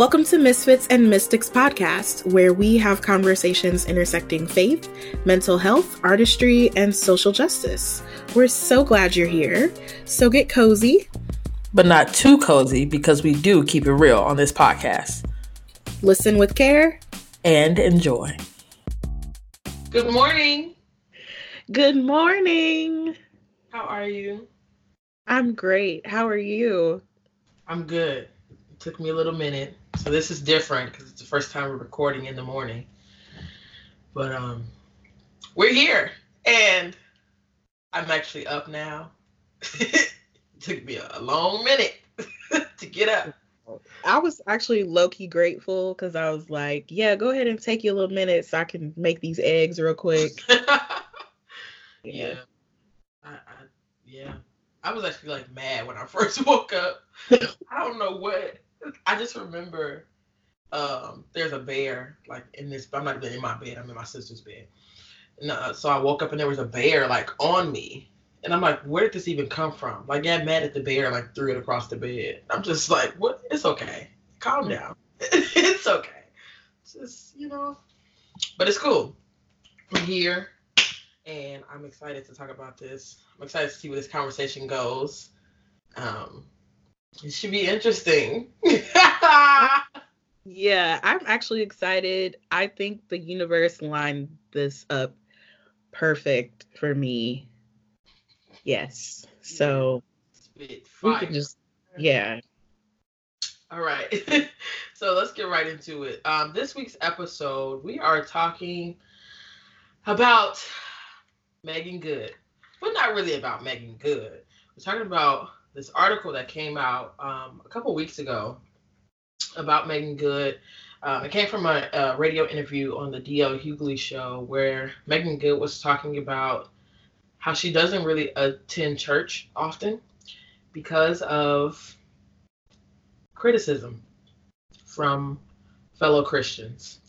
Welcome to Misfits and Mystics podcast, where we have conversations intersecting faith, mental health, artistry, and social justice. We're so glad you're here. So get cozy, but not too cozy because we do keep it real on this podcast. Listen with care and enjoy. Good morning. Good morning. How are you? I'm great. How are you? I'm good. It took me a little minute. So this is different because it's the first time we're recording in the morning. But um we're here and I'm actually up now. it took me a long minute to get up. I was actually low key grateful because I was like, yeah, go ahead and take you a little minute so I can make these eggs real quick. yeah. yeah. I, I, yeah. I was actually like mad when I first woke up. I don't know what. I just remember um, there's a bear like in this. I'm not even in my bed. I'm in my sister's bed. And, uh, so I woke up and there was a bear like on me, and I'm like, where did this even come from? Like, got mad at the bear, like threw it across the bed. I'm just like, what? It's okay. Calm down. it's okay. Just you know, but it's cool. I'm here and I'm excited to talk about this. I'm excited to see where this conversation goes. Um, it should be interesting. yeah, I'm actually excited. I think the universe lined this up perfect for me. Yes. So we can just yeah. All right. so let's get right into it. Um, this week's episode, we are talking about Meagan Good, but not really about Meagan Good. We're talking about this article that came out um, a couple weeks ago about Meagan Good. Um, it came from a, a, radio interview on the DL Hughley show where Meagan Good was talking about how she doesn't really attend church often because of criticism from fellow Christians.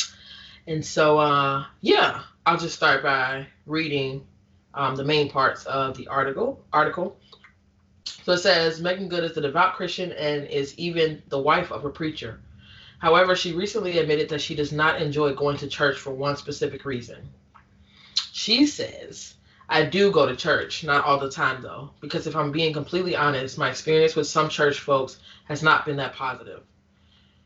And so, uh, yeah, I'll just start by reading um, the main parts of the article. Article. So it says Meagan Good is a devout Christian and is even the wife of a preacher. However, she recently admitted that she does not enjoy going to church for one specific reason. She says, I do go to church, not all the time though, because if I'm being completely honest, my experience with some church folks has not been that positive.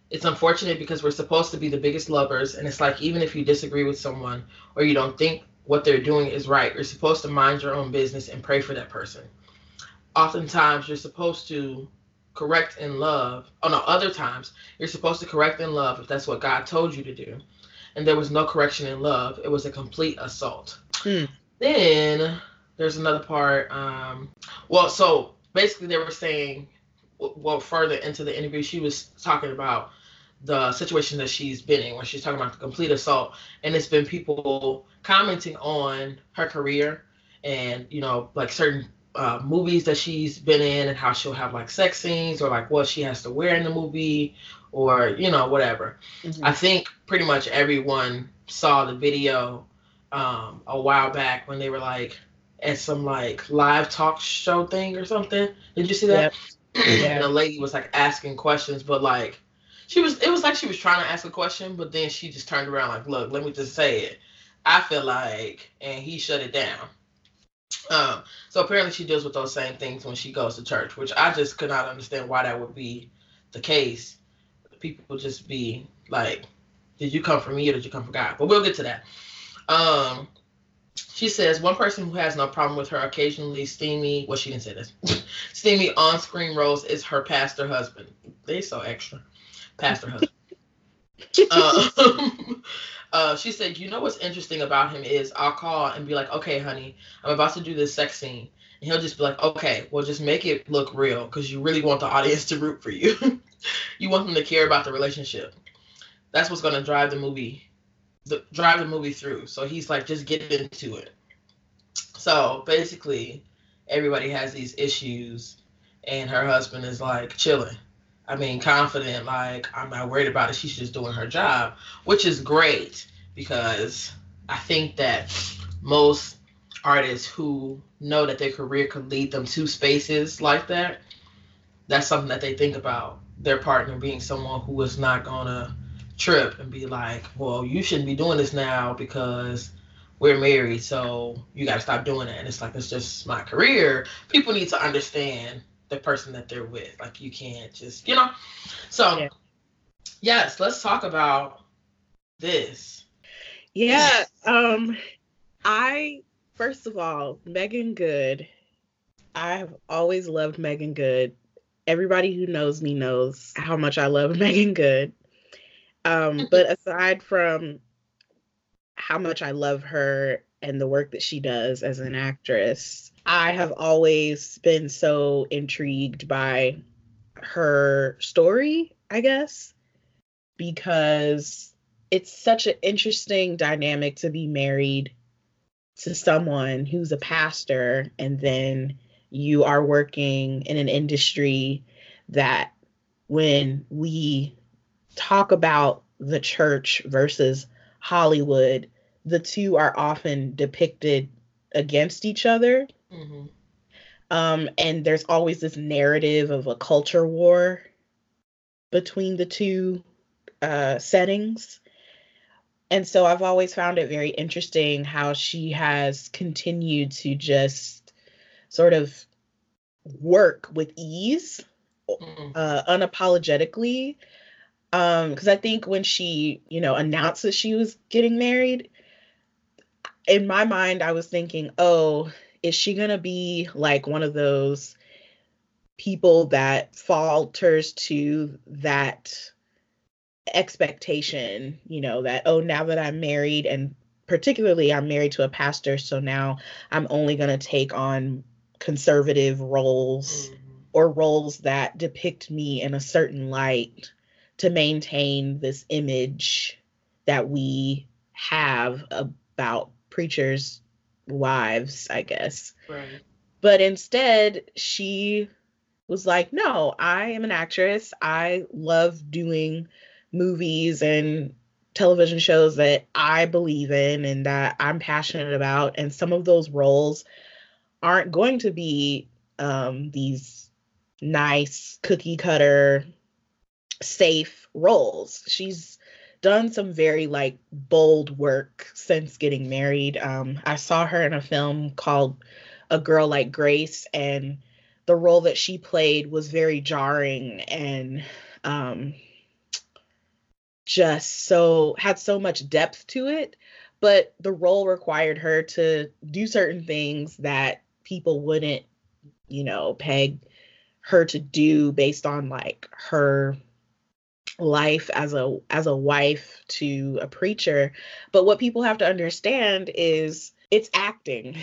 It's unfortunate because we're supposed to be the biggest lovers, and it's like even if you disagree with someone or you don't think what they're doing is right. You're supposed to mind your own business and pray for that person. Oftentimes, you're supposed to correct in love. Oh, no, other times, you're supposed to correct in love if that's what God told you to do. And there was no correction in love, it was a complete assault. Hmm. Then there's another part. Um, well, so basically, they were saying, well, further into the interview, she was talking about the situation that she's been in when she's talking about the complete assault and it's been people commenting on her career and you know like certain uh, movies that she's been in and how she'll have like sex scenes or like what she has to wear in the movie or you know whatever mm-hmm. i think pretty much everyone saw the video um, a while back when they were like at some like live talk show thing or something did you see that yep. and the lady was like asking questions but like she was it was like she was trying to ask a question, but then she just turned around like, look, let me just say it. I feel like and he shut it down. Um, so apparently she deals with those same things when she goes to church, which I just could not understand why that would be the case. People just be like, Did you come from me or did you come from God? But we'll get to that. Um she says one person who has no problem with her occasionally steamy well she didn't say this steamy on-screen roles is her pastor husband they so extra pastor husband. um, uh, she said, "You know what's interesting about him is I'll call and be like, okay, honey, I'm about to do this sex scene." And he'll just be like, okay, well, just make it look real because you really want the audience to root for you. you want them to care about the relationship. That's what's going to drive the movie, the, drive the movie through. So he's like, just get into it. So basically, everybody has these issues, and her husband is like chilling. I mean, confident, like, I'm not worried about it. She's just doing her job, which is great because I think that most artists who know that their career could lead them to spaces like that, that's something that they think about their partner being someone who is not gonna trip and be like, well, you shouldn't be doing this now because we're married, so you got to stop doing that. And it's like, it's just my career. People need to understand the person that they're with. Like, you can't just, you know? So, yeah. yes, let's talk about this. Yeah. Um, I, first of all, Meagan Good, I've always loved Meagan Good. Everybody who knows me knows how much I love Meagan Good. Um, but aside from how much I love her and the work that she does as an actress, I have always been so intrigued by her story, I guess, because it's such an interesting dynamic to be married to someone who's a pastor and then you are working in an industry that when we talk about the church versus Hollywood, the two are often depicted against each other. Mm-hmm. Um, and there's always this narrative of a culture war between the two uh, settings. And so I've always found it very interesting how she has continued to just sort of work with ease, mm-hmm. uh, unapologetically, because um, I think when she, you know, announced that she was getting married, in my mind, I was thinking, oh, is she gonna be like one of those people that falters to that expectation, you know, that, oh, now that I'm married, and particularly I'm married to a pastor, so now I'm only gonna take on conservative roles mm-hmm. or roles that depict me in a certain light to maintain this image that we have about preachers' wives, I guess. Right. But instead, she was like, no, I am an actress. I love doing movies and television shows that I believe in and that I'm passionate about. And some of those roles aren't going to be um, these nice cookie cutter safe roles. She's done some very like bold work since getting married. Um, I saw her in a film called A Girl Like Grace, and the role that she played was very jarring and um, just so had so much depth to it. But the role required her to do certain things that people wouldn't, you know, peg her to do based on like her life as a as a wife to a preacher. But what people have to understand is it's acting.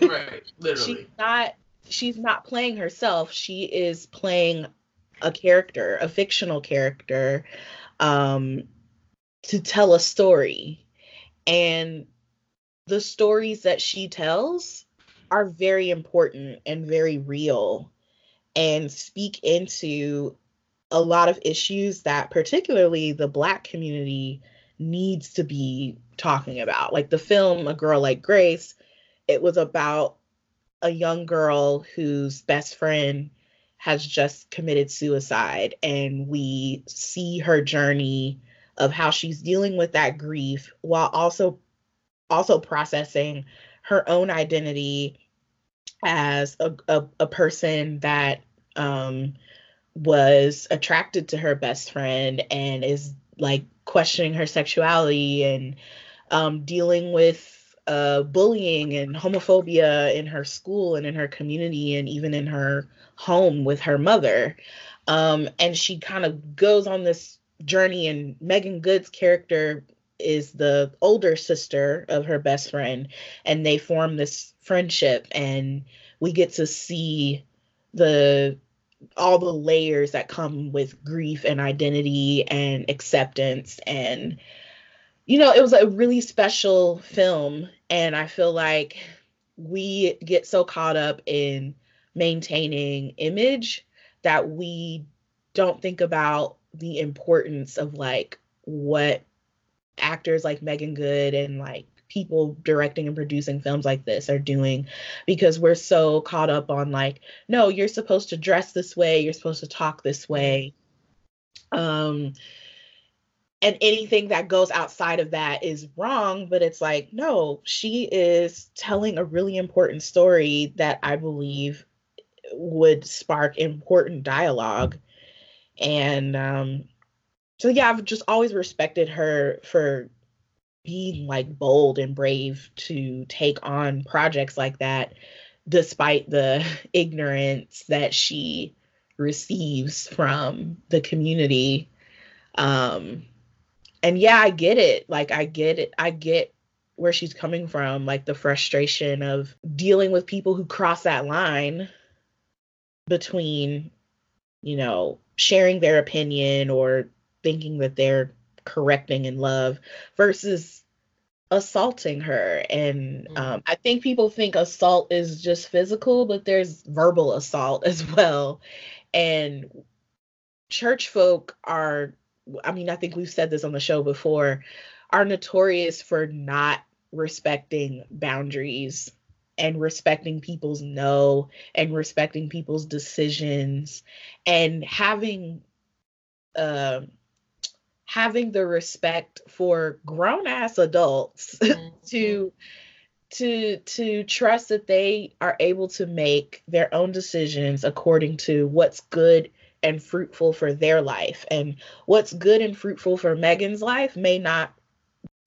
Right literally. she's not she's not playing herself. She is playing a character a fictional character um to tell a story. And the stories that she tells are very important and very real and speak into a lot of issues that particularly the black community needs to be talking about. Like the film A Girl Like Grace, it was about a young girl whose best friend has just committed suicide and we see her journey of how she's dealing with that grief while also also processing her own identity as a, a, a person that um, was attracted to her best friend and is like questioning her sexuality and um, dealing with uh, bullying and homophobia in her school and in her community and even in her home with her mother. Um, and she kind of goes on this journey, and Meagan Good's character is the older sister of her best friend, and they form this friendship, and we get to see the all the layers that come with grief and identity and acceptance and you know it was a really special film. And i feel like we get so caught up in maintaining image that we don't think about the importance of like what actors like Meagan Good and like people directing and producing films like this are doing because we're so caught up on like no you're supposed to dress this way you're supposed to talk this way. Um, and anything that goes outside of that is wrong but it's like no she is telling a really important story that i believe would spark important dialogue. And um so yeah i've just always respected her for being like bold and brave to take on projects like that despite the ignorance that she receives from the community um and yeah, I get it. Like I get it. I get where she's coming from, like the frustration of dealing with people who cross that line between, you know, sharing their opinion or thinking that they're correcting in love versus assaulting her. And mm-hmm. um, I think people think assault is just physical, but there's verbal assault as well. And church folk are I mean, I think we've said this on the show before, are notorious for not respecting boundaries and respecting people's no and respecting people's decisions and having uh, having the respect for grown ass adults mm-hmm. to to to trust that they are able to make their own decisions according to what's good and fruitful for their life. And what's good and fruitful for Meagan's life may not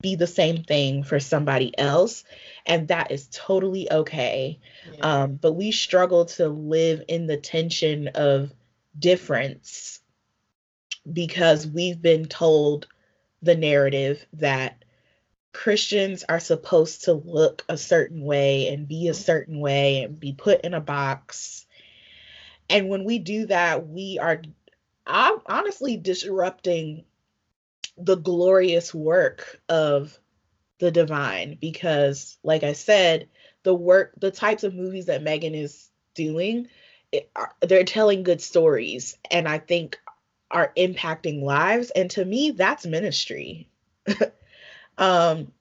be the same thing for somebody else. And that is totally okay. Yeah. Um, but we struggle to live in the tension of difference because we've been told the narrative that Christians are supposed to look a certain way and be a certain way and be put in a box. And when we do that, we are I'm honestly disrupting the glorious work of the divine because like I said, the work the types of movies that Meagan is doing, it, they're telling good stories. And I think are impacting lives and to me that's ministry. um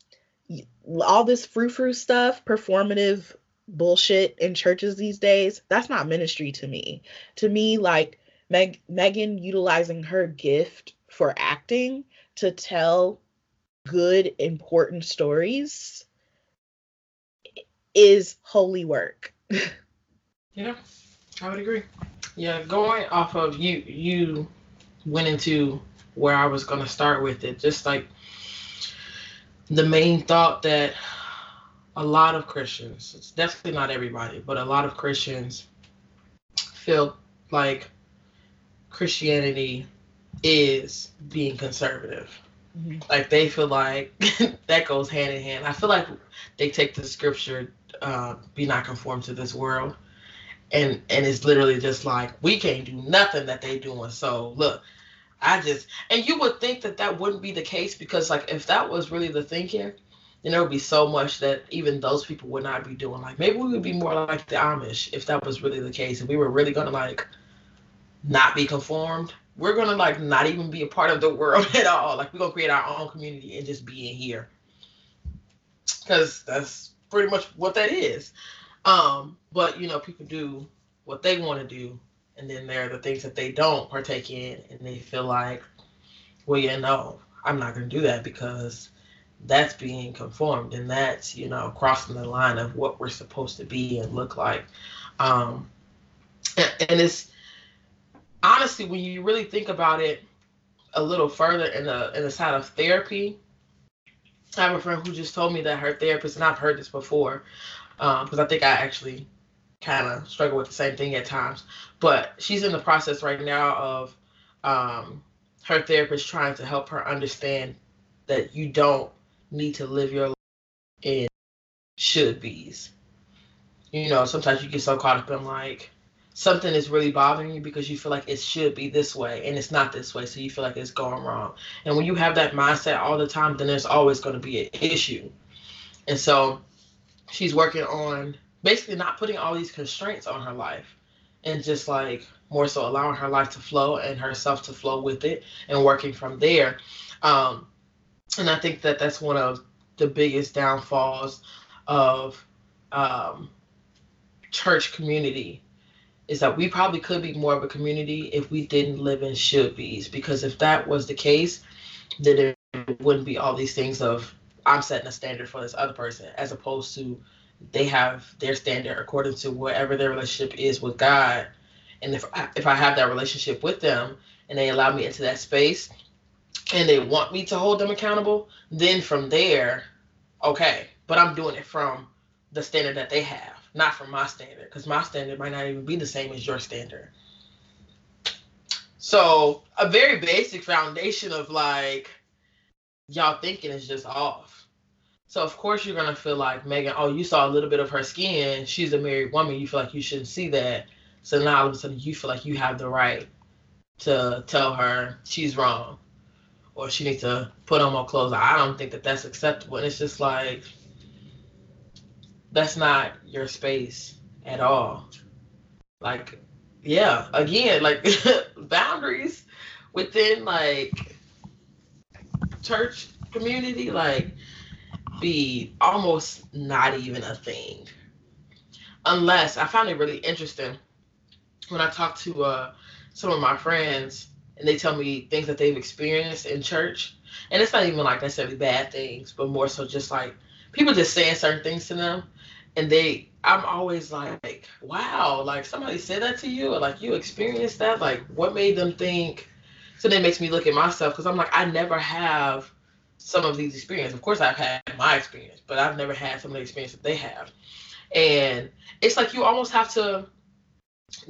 all this frou frou stuff, performative bullshit in churches these days, that's not ministry to me. To me, like Meg- Meagan utilizing her gift for acting to tell good, important stories is holy work. yeah, I would agree. Yeah, going off of you, you went into where I was going to start with it. Just like the main thought that a lot of Christians, it's definitely not everybody, but a lot of Christians feel like Christianity is being conservative. Mm-hmm. Like they feel like that goes hand in hand. I feel like they take the scripture, uh, "Be not conformed to this world," and and it's literally just like we can't do nothing that they doing. So look, I just and you would think that that wouldn't be the case because like if that was really the thinking, then there would be so much that even those people would not be doing. Like maybe we would be more like the Amish if that was really the case. If we were really gonna like not be conformed, we're gonna like not even be a part of the world at all. Like we're gonna create our own community and just be in here. Cause that's pretty much what that is. Um, but you know, people do what they want to do, and then there are the things that they don't partake in, and they feel like, well, yeah, no, I'm not gonna do that because that's being conformed and that's you know crossing the line of what we're supposed to be and look like. Um and, and it's honestly when you really think about it a little further in the in the side of therapy i have a friend who just told me that her therapist and i've heard this before because um, i think i actually kind of struggle with the same thing at times but she's in the process right now of um, her therapist trying to help her understand that you don't need to live your life in should be's. You know, sometimes you get so caught up in like something is really bothering you because you feel like it should be this way and it's not this way, so you feel like it's going wrong. And when you have that mindset all the time, then there's always going to be an issue. And so she's working on basically not putting all these constraints on her life and just like more so allowing her life to flow and herself to flow with it and working from there. Um, and I think that that's one of the biggest downfalls of um, church community is that we probably could be more of a community if we didn't live in should be's. Because if that was the case, then it wouldn't be all these things of I'm setting a standard for this other person, as opposed to they have their standard according to whatever their relationship is with God. And if I, if I have that relationship with them and they allow me into that space and they want me to hold them accountable, then from there, okay. But I'm doing it from the standard that they have, not from my standard, because my standard might not even be the same as your standard. So a very basic foundation of like y'all thinking is just off. So of course you're gonna feel like Meagan, oh, you saw a little bit of her skin. She's a married woman. You feel like you shouldn't see that. So now all of a sudden you feel like you have the right to tell her she's wrong, or she needs to put on more clothes. I don't think that that's acceptable. And it's just like that's not your space at all. Like, yeah, again, like boundaries within like church community, like be almost not even a thing. Unless I found it really interesting when I talked to uh, some of my friends and they tell me things that they've experienced in church. And it's not even like necessarily bad things, but more so just like people just saying certain things to them and they i'm always like wow like somebody said that to you or like you experienced that like what made them think so that makes me look at myself because i'm like i never have some of these experiences of course i've had my experience but i've never had some of the experience that they have and it's like you almost have to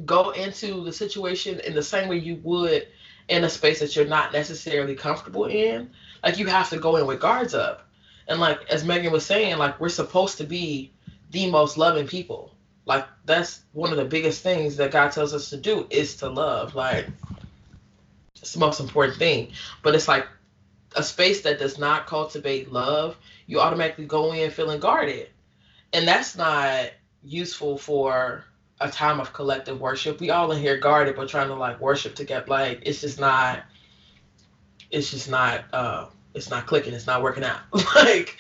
go into the situation in the same way you would in a space that you're not necessarily comfortable in like you have to go in with guards up and like as megan was saying like we're supposed to be the most loving people. Like that's one of the biggest things that God tells us to do is to love. Like it's the most important thing. But it's like a space that does not cultivate love, you automatically go in feeling guarded. And that's not useful for a time of collective worship. We all in here guarded but trying to like worship together. Like it's just not it's just not uh it's not clicking, it's not working out. like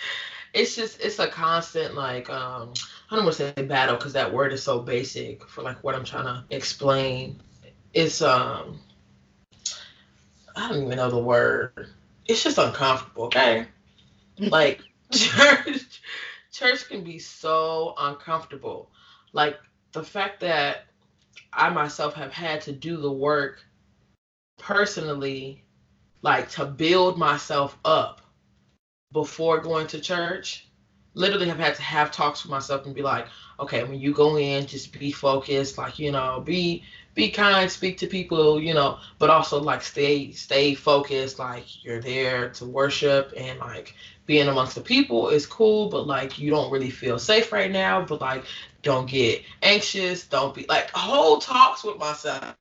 it's just it's a constant like um I don't want to say battle because that word is so basic for like what I'm trying to explain. It's um I don't even know the word. It's just uncomfortable, okay? like church church can be so uncomfortable. Like the fact that I myself have had to do the work personally like to build myself up before going to church literally have had to have talks with myself and be like okay when you go in just be focused like you know be be kind speak to people you know but also like stay stay focused like you're there to worship and like being amongst the people is cool but like you don't really feel safe right now but like don't get anxious don't be like whole talks with myself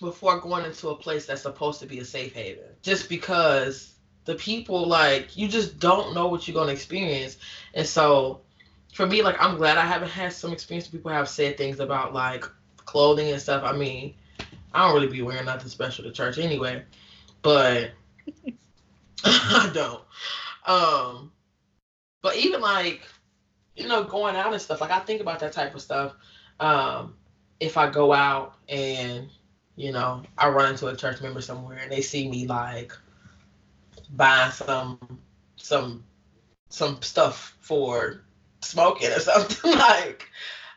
before going into a place that's supposed to be a safe haven. Just because the people like you just don't know what you're gonna experience. And so for me like i'm glad i haven't had some experience people have said things about like clothing and stuff. I mean i don't really be wearing nothing special to church anyway but i don't. Um but even like you know going out and stuff like i think about that type of stuff um if i go out and you know i run into a church member somewhere and they see me like buying some some some stuff for smoking or something like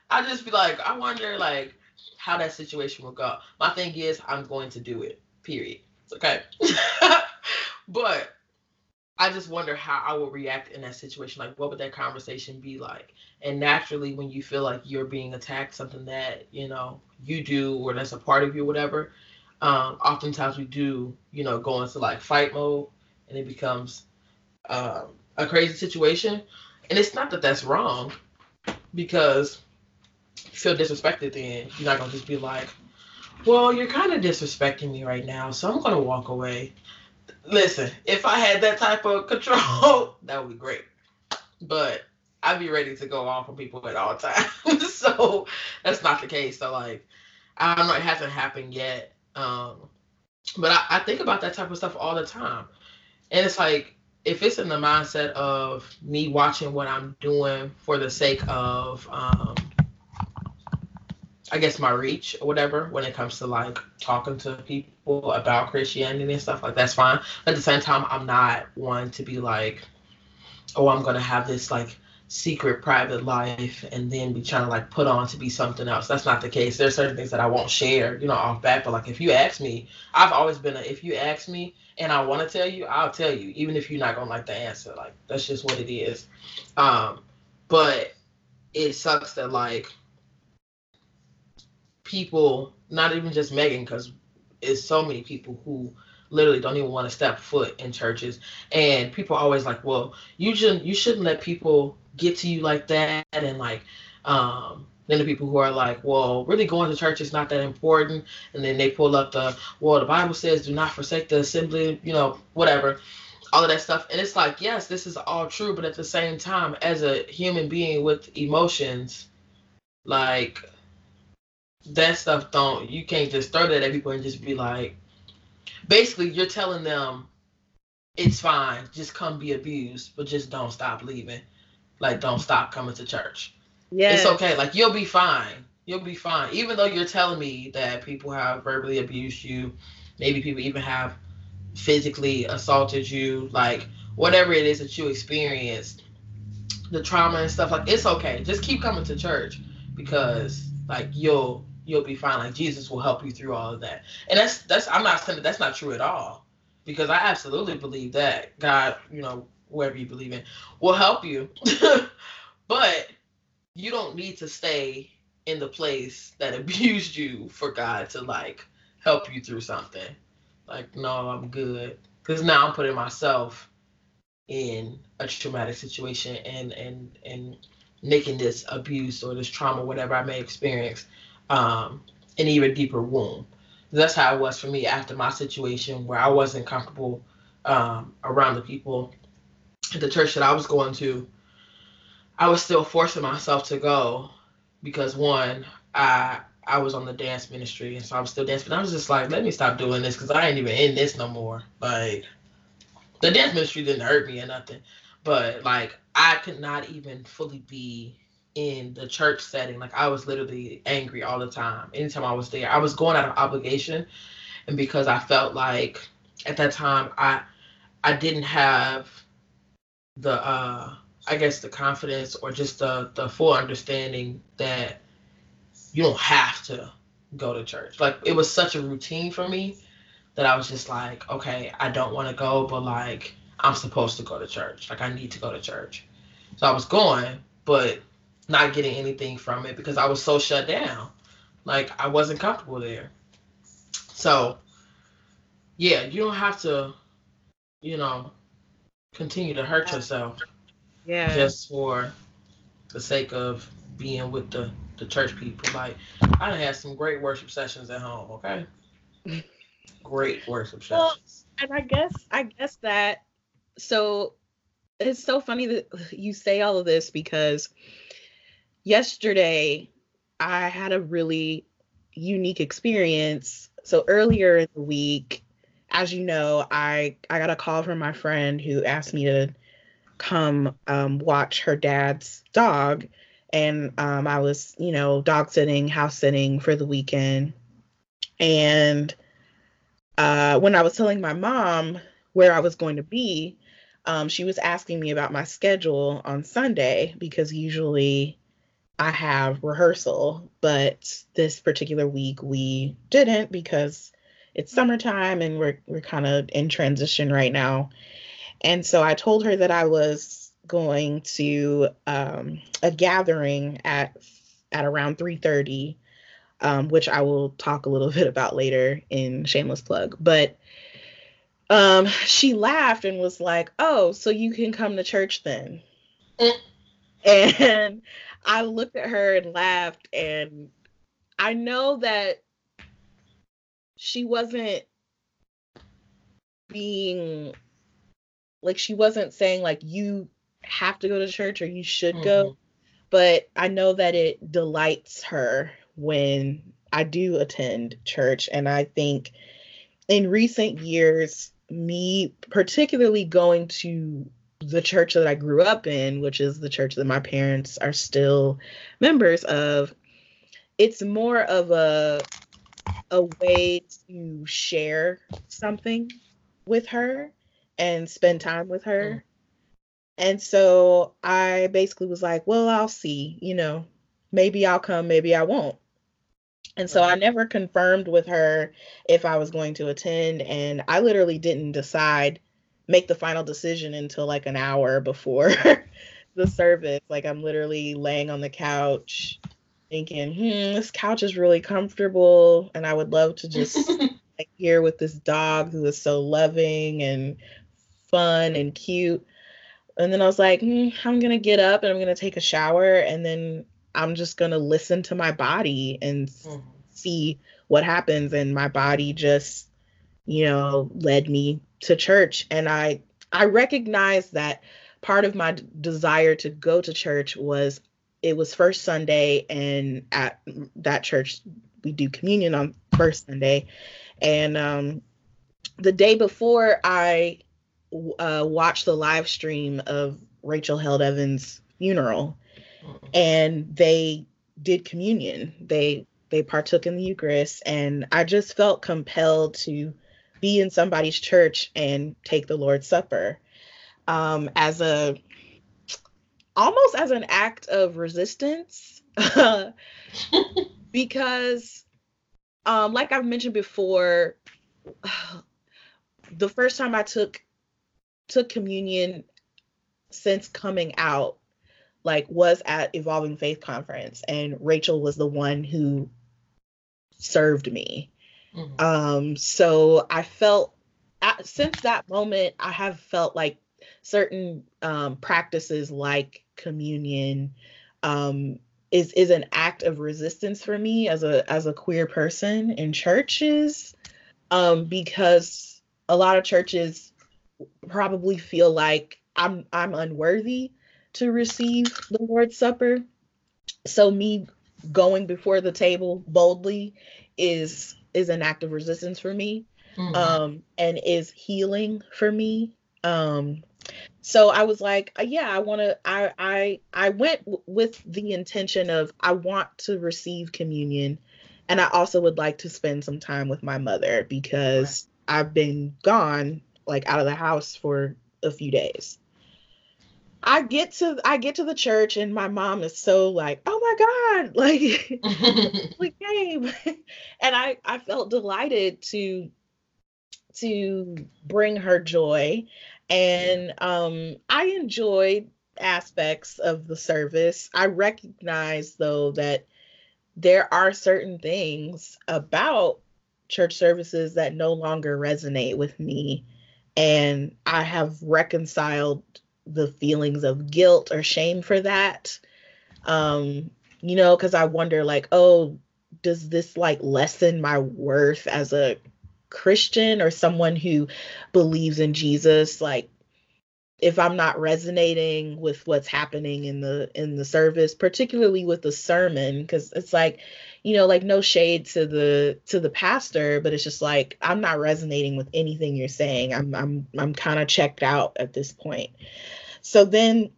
I just be like I wonder like how that situation will go. My thing is I'm going to do it. Period. It's Okay. but I just wonder how I would react in that situation. Like, what would that conversation be like? And naturally, when you feel like you're being attacked, something that you know you do or that's a part of you, whatever. Um, oftentimes we do, you know, go into like fight mode, and it becomes um, a crazy situation. And it's not that that's wrong, because feel disrespected, then you're not gonna just be like, "Well, you're kind of disrespecting me right now, so I'm gonna walk away." Listen, if I had that type of control, that would be great. But I'd be ready to go off on people at all times. so that's not the case. So like, I don't know, it hasn't happened yet. Um, but I, I think about that type of stuff all the time. And it's like if it's in the mindset of me watching what I'm doing for the sake of um, I guess my reach or whatever when it comes to like talking to people about Christianity and stuff like that's fine. But at the same time, I'm not one to be like, oh, I'm gonna have this like secret private life and then be trying to like put on to be something else. That's not the case. There's certain things that I won't share, you know, off back. But like if you ask me, I've always been a if you ask me and I want to tell you, I'll tell you, even if you're not gonna like the answer. Like that's just what it is. Um, but it sucks that like people, not even just Meagan, because it's so many people who literally don't even want to step foot in churches and people are always like well you shouldn't you shouldn't let people get to you like that and like um then the people who are like, well, really going to church is not that important. And then they pull up the, well, the Bible says do not forsake the assembly, you know, whatever, all of that stuff. And it's like, yes, this is all true. But at the same time, as a human being with emotions, like that stuff don't, you can't just throw that at people and just be like, basically, you're telling them it's fine, just come be abused, but just don't stop leaving like don't stop coming to church. Yeah. It's okay. Like you'll be fine. You'll be fine. Even though you're telling me that people have verbally abused you, maybe people even have physically assaulted you, like whatever it is that you experienced, the trauma and stuff, like it's okay. Just keep coming to church because like you'll you'll be fine. Like Jesus will help you through all of that. And that's that's I'm not saying that that's not true at all. Because I absolutely believe that God, you know, whoever you believe in, will help you. but you don't need to stay in the place that abused you for God to like help you through something. Like, no, I'm good. Because now I'm putting myself in a traumatic situation and and and making this abuse or this trauma, whatever I may experience, um, an even deeper wound. That's how it was for me after my situation where I wasn't comfortable um, around the people at the church that I was going to, I was still forcing myself to go because one, I I was on the dance ministry and so I was still dancing. I was just like, let me stop doing this because I ain't even in this no more. Like the dance ministry didn't hurt me or nothing. But like I could not even fully be in the church setting. Like I was literally angry all the time. Anytime I was there. I was going out of obligation and because I felt like at that time I I didn't have the uh I guess the confidence or just the the full understanding that you don't have to go to church. Like it was such a routine for me that I was just like, okay, I don't want to go, but like I'm supposed to go to church. Like I need to go to church. So I was going, but not getting anything from it because I was so shut down. Like I wasn't comfortable there. So yeah, you don't have to, you know, continue to hurt yourself. Yeah. Just for the sake of being with the the church people. Like I had some great worship sessions at home. Okay. great worship sessions. Well, and I guess I guess that so it's so funny that you say all of this because yesterday I had a really unique experience. So earlier in the week, as you know, I I got a call from my friend who asked me to come um, watch her dad's dog, and um, I was you know dog sitting, house sitting for the weekend, and uh, when I was telling my mom where I was going to be, um, she was asking me about my schedule on Sunday because usually I have rehearsal, but this particular week we didn't because it's summertime and we're we're kind of in transition right now. And so I told her that I was going to um, a gathering at at around 3:30, um, which I will talk a little bit about later in shameless plug. But um, she laughed and was like, "Oh, so you can come to church then?" And I looked at her and laughed, and I know that she wasn't being like she wasn't saying like you have to go to church or you should mm-hmm. go but i know that it delights her when i do attend church and i think in recent years me particularly going to the church that i grew up in which is the church that my parents are still members of it's more of a a way to share something with her and spend time with her. Mm. And so I basically was like, well, I'll see, you know, maybe I'll come, maybe I won't. And so I never confirmed with her if I was going to attend. And I literally didn't decide, make the final decision until like an hour before the service. Like I'm literally laying on the couch thinking, hmm, this couch is really comfortable. And I would love to just like here with this dog who is so loving and fun and cute. And then I was like, hmm, I'm gonna get up and I'm gonna take a shower and then I'm just gonna listen to my body and mm-hmm. see what happens. And my body just, you know, led me to church. And I I recognized that part of my desire to go to church was it was first Sunday, and at that church we do communion on first Sunday, and um, the day before I uh, watched the live stream of Rachel Held Evans' funeral, and they did communion. They they partook in the Eucharist, and I just felt compelled to be in somebody's church and take the Lord's Supper. Um, as a almost as an act of resistance because um, like I've mentioned before, the first time I took took communion since coming out like was at evolving faith conference and rachel was the one who served me mm-hmm. um so i felt since that moment i have felt like certain um practices like communion um is is an act of resistance for me as a as a queer person in churches um because a lot of churches probably feel like I'm I'm unworthy to receive the Lord's Supper. So me going before the table boldly is is an act of resistance for me mm-hmm. um and is healing for me um so i was like uh, yeah i want to i i i went w- with the intention of i want to receive communion and i also would like to spend some time with my mother because right. i've been gone like out of the house for a few days I get to I get to the church and my mom is so like, oh my God, like we came. and I, I felt delighted to to bring her joy. And um I enjoyed aspects of the service. I recognize though that there are certain things about church services that no longer resonate with me. And I have reconciled the feelings of guilt or shame for that. Um, you know, because I wonder, like, oh, does this like lessen my worth as a Christian or someone who believes in Jesus? Like, if I'm not resonating with what's happening in the in the service, particularly with the sermon, because it's like, you know, like no shade to the to the pastor, but it's just like I'm not resonating with anything you're saying. I'm I'm I'm kind of checked out at this point. So then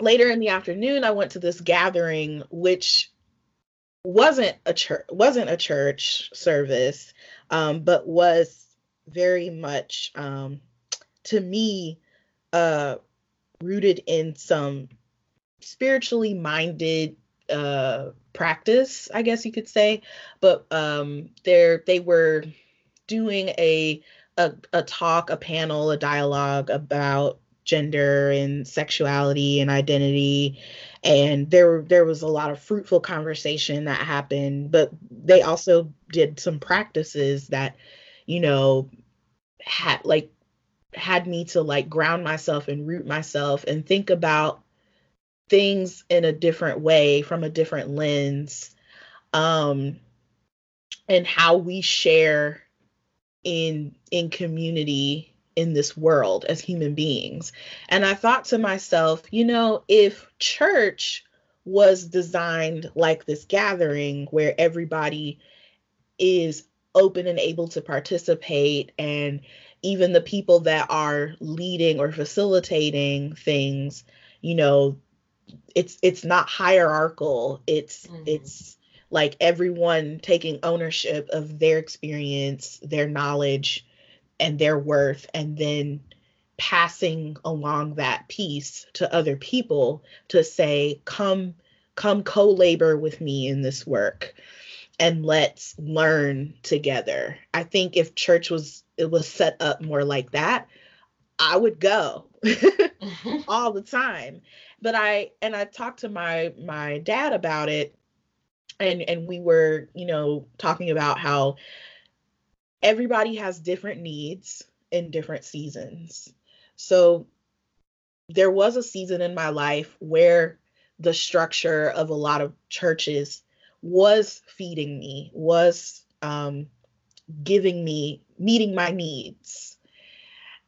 later in the afternoon, I went to this gathering, which wasn't a church wasn't a church service, um, but was very much um, to me uh, rooted in some spiritually minded uh, practice, I guess you could say. But um, there they were doing a, a a talk, a panel, a dialogue about gender and sexuality and identity and there there was a lot of fruitful conversation that happened but they also did some practices that you know had like had me to like ground myself and root myself and think about things in a different way from a different lens um and how we share in in community in this world as human beings. And I thought to myself, you know, if church was designed like this gathering where everybody is open and able to participate and even the people that are leading or facilitating things you know it's it's not hierarchical it's mm-hmm. it's like everyone taking ownership of their experience, their knowledge, and their worth, and then passing along that piece to other people to say, come, come co-labor with me in this work and let's learn together. I think if church was it was set up more like that, I would go all the time. But I and I talked to my my dad about it and and we were, you know, talking about how everybody has different needs in different seasons. So there was a season in my life where the structure of a lot of churches was feeding me, was um, giving me, meeting my needs.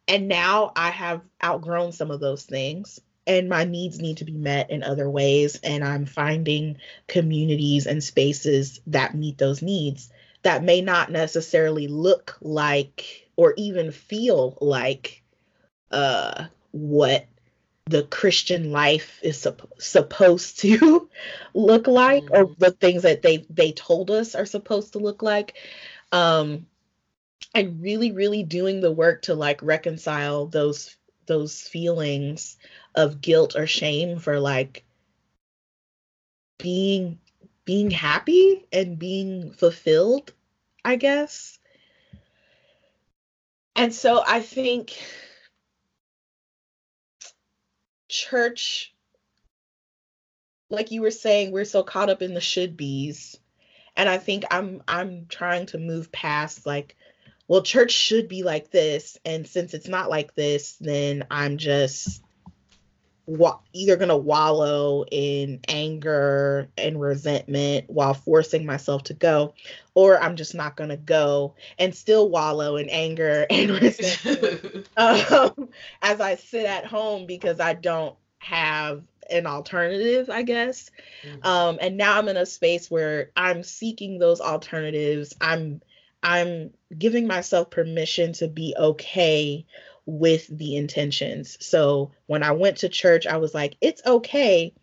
And now I have outgrown some of those things, and my needs need to be met in other ways. And I'm finding communities and spaces that meet those needs that may not necessarily look like or even feel like uh, what the Christian life is sup- supposed to look like, mm-hmm. or the things that they they told us are supposed to look like. Um, and really, really doing the work to like reconcile those those feelings of guilt or shame for like being being happy and being fulfilled, I guess. And so I think church like you were saying we're so caught up in the should be's and i think i'm i'm trying to move past like well church should be like this and since it's not like this then i'm just wa- either going to wallow in anger and resentment while forcing myself to go or i'm just not going to go and still wallow in anger and resentment um, as i sit at home because i don't have an alternative i guess mm-hmm. um, and now i'm in a space where i'm seeking those alternatives i'm i'm giving myself permission to be okay with the intentions. So when I went to church, I was like, it's okay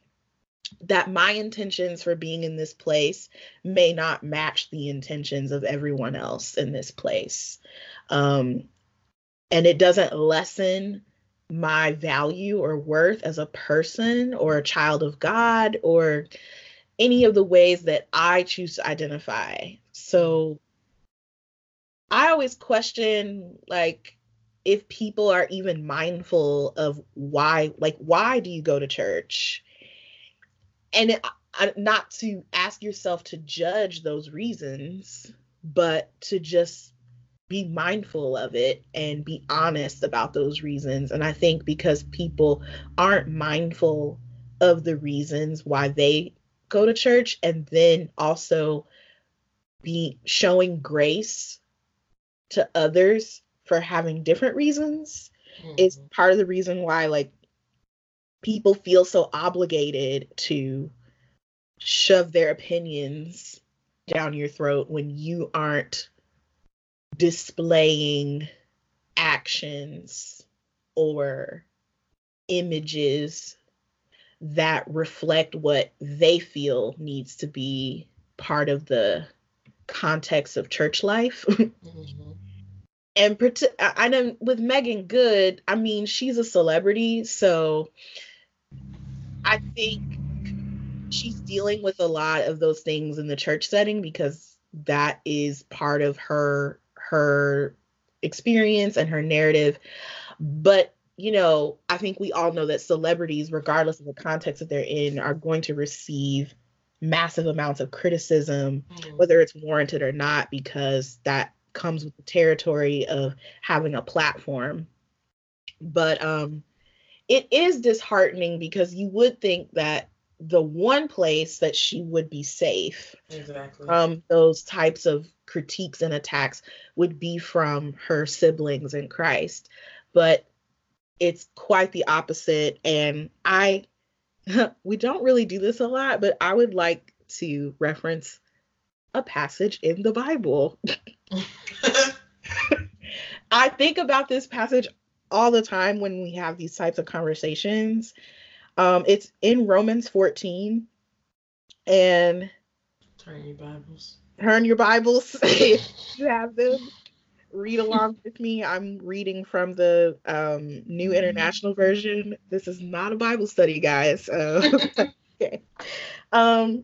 that my intentions for being in this place may not match the intentions of everyone else in this place. Um, and it doesn't lessen my value or worth as a person or a child of God or any of the ways that I choose to identify. So I always question like if people are even mindful of why like why do you go to church? And it, not to ask yourself to judge those reasons but to just be mindful of it and be honest about those reasons. And i think because people aren't mindful of the reasons why they go to church and then also be showing grace to others for having different reasons mm-hmm. is part of the reason why like people feel so obligated to shove their opinions down your throat when you aren't displaying actions or images that reflect what they feel needs to be part of the context of church life. mm-hmm and I know with Meagan Good, I mean, she's a celebrity, so I think she's dealing with a lot of those things in the church setting because that is part of her her experience and her narrative. But you know, I think we all know that celebrities, regardless of the context that they're in, are going to receive massive amounts of criticism, mm-hmm. whether it's warranted or not, because that comes with the territory of having a platform. But um, it is disheartening because you would think that the one place that she would be safe exactly. from those types of critiques and attacks would be from her siblings in Christ. But it's quite the opposite. And I, we don't really do this a lot, but I would like to reference a passage in the Bible. I think about this passage all the time when we have these types of conversations. Um, it's in Romans 14, and Turn your Bibles. Turn your Bibles. if you have them. Read along with me. I'm reading from the um, New International Version. This is not a Bible study, guys. Uh, okay. Um,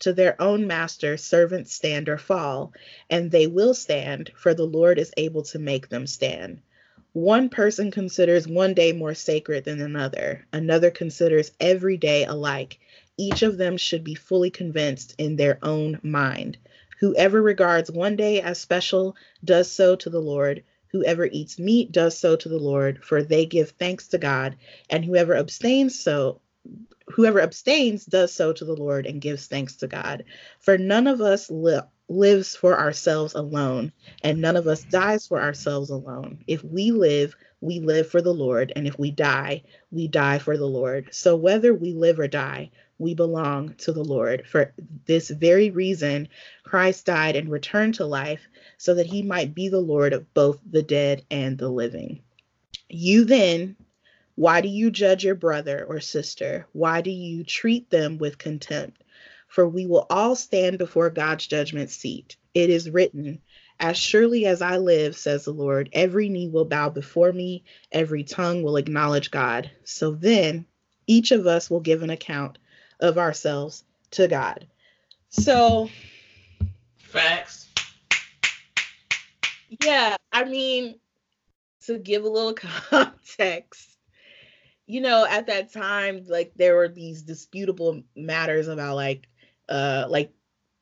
To their own master, servants stand or fall, and they will stand, for the Lord is able to make them stand. One person considers one day more sacred than another, another considers every day alike. Each of them should be fully convinced in their own mind. Whoever regards one day as special does so to the Lord. Whoever eats meat does so to the Lord, for they give thanks to God, and whoever abstains so whoever abstains does so to the Lord and gives thanks to God. For none of us li- lives for ourselves alone, and none of us dies for ourselves alone. If we live, we live for the Lord, and if we die, we die for the Lord. So whether we live or die, we belong to the Lord. For this very reason, Christ died and returned to life so that he might be the Lord of both the dead and the living. You then, why do you judge your brother or sister? Why do you treat them with contempt? For we will all stand before God's judgment seat. It is written, As surely as I live, says the Lord, every knee will bow before me, every tongue will acknowledge God. So then, each of us will give an account of ourselves to God. So, facts. Yeah, I mean, to give a little context, you know, at that time, like there were these disputable matters about like uh like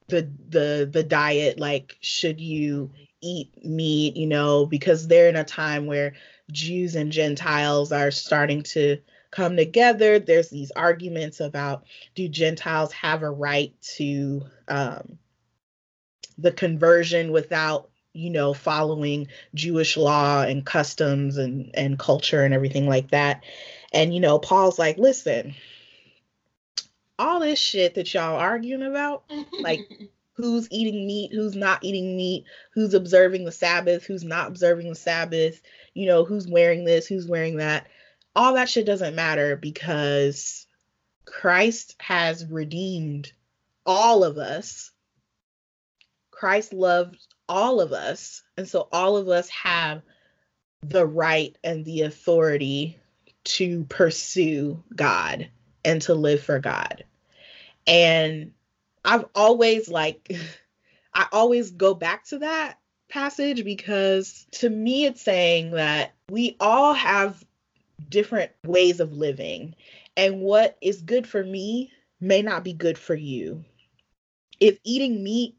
the the the diet, like should you eat meat, you know, because they're in a time where Jews and Gentiles are starting to come together. There's these arguments about do Gentiles have a right to um, the conversion without you know following Jewish law and customs and and culture and everything like that. And, you know, Paul's like, listen, all this shit that y'all arguing about, like who's eating meat, who's not eating meat, who's observing the Sabbath, who's not observing the Sabbath, you know, who's wearing this, who's wearing that. All that shit doesn't matter because Christ has redeemed all of us. Christ loved all of us. And so all of us have the right and the authority to pursue God and to live for God. And I've always like I always go back to that passage because to me it's saying that we all have different ways of living and what is good for me may not be good for you. If eating meat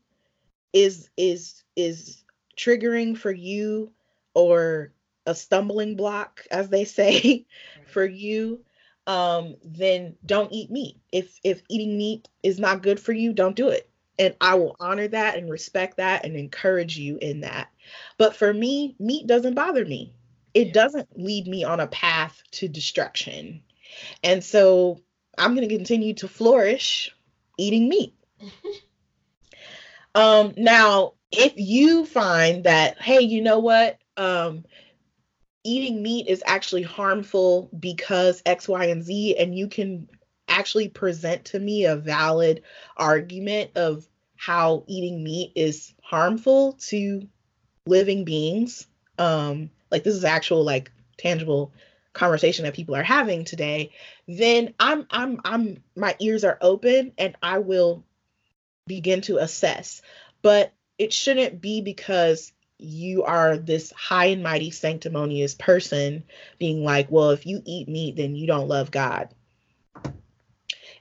is is is triggering for you or a stumbling block as they say for you um then don't eat meat. If if eating meat is not good for you don't do it. And i will honor that and respect that and encourage you in that. But for me meat doesn't bother me. It doesn't lead me on a path to destruction. And so i'm going to continue to flourish eating meat. Um now if you find that hey you know what? Um eating meat is actually harmful because X, Y, and Z, and you can actually present to me a valid argument of how eating meat is harmful to living beings. Um, like this is actual like tangible conversation that people are having today, then I'm I'm I'm my ears are open and I will begin to assess. But it shouldn't be because you are this high and mighty sanctimonious person being like, well, if you eat meat, then you don't love God.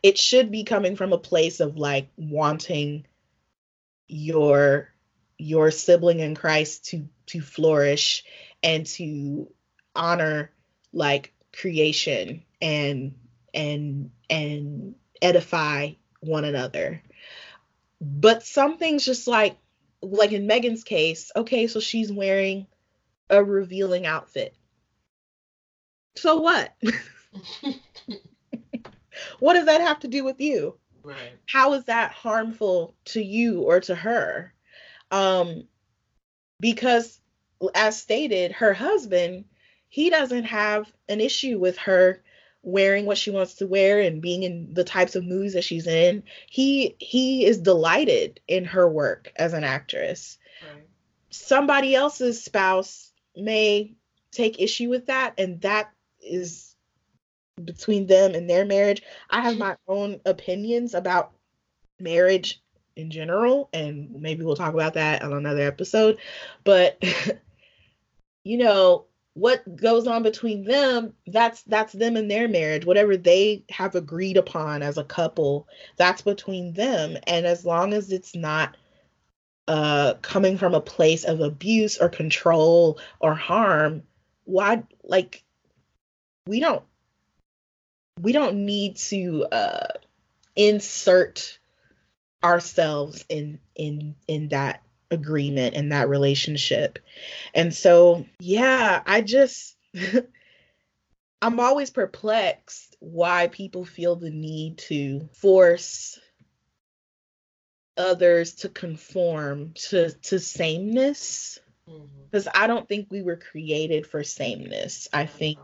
It should be coming from a place of like wanting your your sibling in Christ to to flourish and to honor like creation and and and edify one another. But some things just like like in Meagan's case, okay, so she's wearing a revealing outfit. So what? what does that have to do with you? Right. How is that harmful to you or to her? Um because as stated, her husband, he doesn't have an issue with her wearing what she wants to wear and being in the types of movies that she's in. He he is delighted in her work as an actress. Right. Somebody else's spouse may take issue with that and that is between them and their marriage. I have my own opinions about marriage in general and maybe we'll talk about that on another episode. But you know, what goes on between them that's that's them and their marriage. Whatever they have agreed upon as a couple that's between them. And as long as it's not uh coming from a place of abuse or control or harm why like we don't we don't need to uh insert ourselves in in in that agreement in that relationship. And so, yeah, I just, I'm always perplexed why people feel the need to force others to conform to to sameness because mm-hmm. i don't think we were created for sameness i think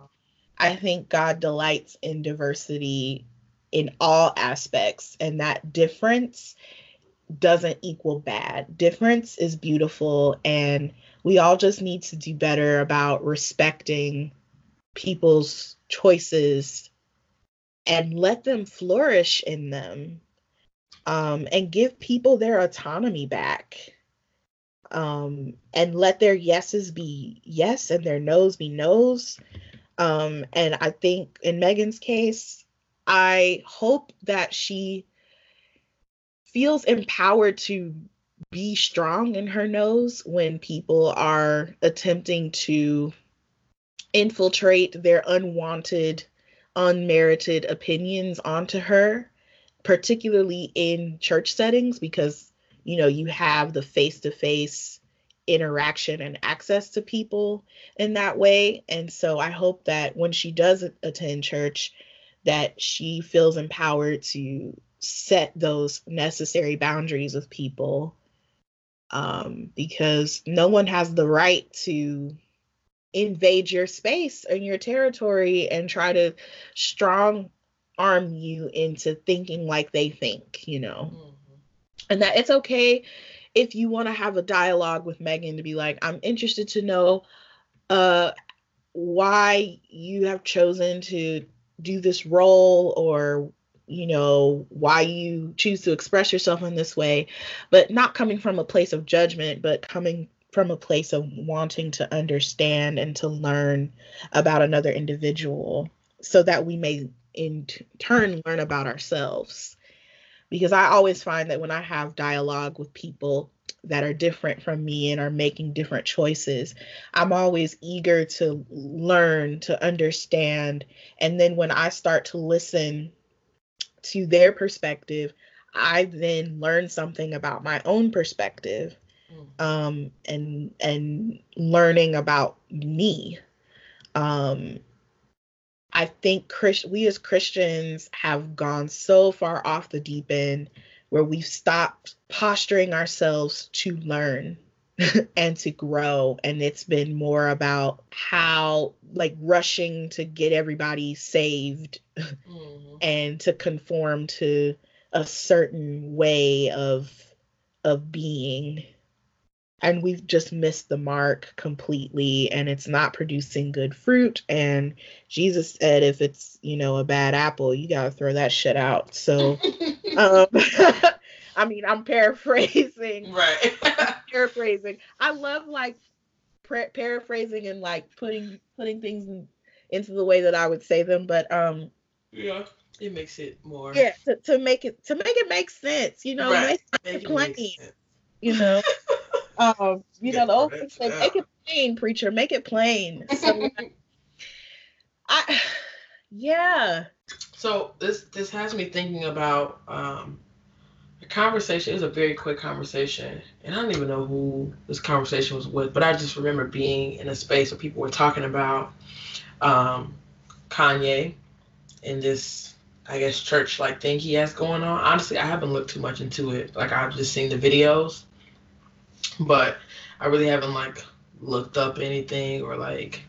i think god delights in diversity in all aspects and that difference doesn't equal bad. Difference is beautiful, and we all just need to do better about respecting people's choices and let them flourish in them um, and give people their autonomy back um, and let their yeses be yes and their noes be noes. Um, and I think in Meagan's case, I hope that she feels empowered to be strong in her noes when people are attempting to infiltrate their unwanted, unmerited opinions onto her, particularly in church settings, because, you know, you have the face to face interaction and access to people in that way. And so I hope that when she does attend church, that she feels empowered to set those necessary boundaries with people um, because no one has the right to invade your space and your territory and try to strong arm you into thinking like they think, you know. Mm-hmm. And that it's okay if you want to have a dialogue with Meagan to be like, I'm interested to know uh why you have chosen to do this role or you know, why you choose to express yourself in this way, but not coming from a place of judgment, but coming from a place of wanting to understand and to learn about another individual so that we may in turn learn about ourselves. Because I always find that when I have dialogue with people that are different from me and are making different choices, I'm always eager to learn, to understand. And then when I start to listen to their perspective, I then learn something about my own perspective mm. um, and and learning about me. Um, I think Christ- we as Christians have gone so far off the deep end where we've stopped posturing ourselves to learn and to grow. And it's been more about how like rushing to get everybody saved mm-hmm. and to conform to a certain way of of being. And we've just missed the mark completely and it's not producing good fruit. And jesus said if it's you know a bad apple you got to throw that shit out. So um I mean, I'm paraphrasing. Right. paraphrasing. I love like pra- paraphrasing and like putting putting things in, into the way that I would say them, but um. Yeah, it makes it more. Yeah, to, to make it to make it make sense, you know, right. make, make it plain. You know. um, you know, the old say, make it plain, preacher, make it plain. So, I, yeah. So this this has me thinking about um Conversation was a very quick conversation, and I don't even know who this conversation was with, but I just remember being in a space where people were talking about um, Kanye and this, I guess, church like thing he has going on. Honestly, I haven't looked too much into it. Like I've just seen the videos, but I really haven't like looked up anything or like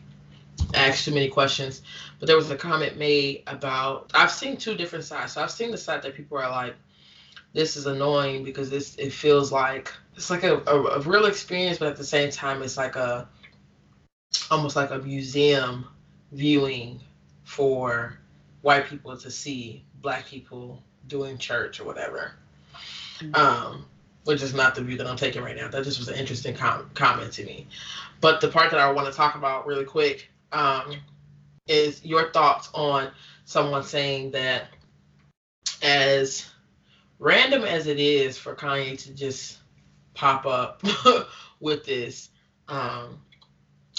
asked too many questions. But there was a comment made about I've seen two different sides. So I've seen the side that people are like, this is annoying because this it feels like it's like a, a, a real experience, but at the same time it's like a almost like a museum viewing for white people to see black people doing church or whatever. Mm-hmm. Um, which is not the view that I'm taking right now. That just was an interesting com- comment to me. But the part that I want to talk about really quick um, is your thoughts on someone saying that as random as it is for Kanye to just pop up with this, um,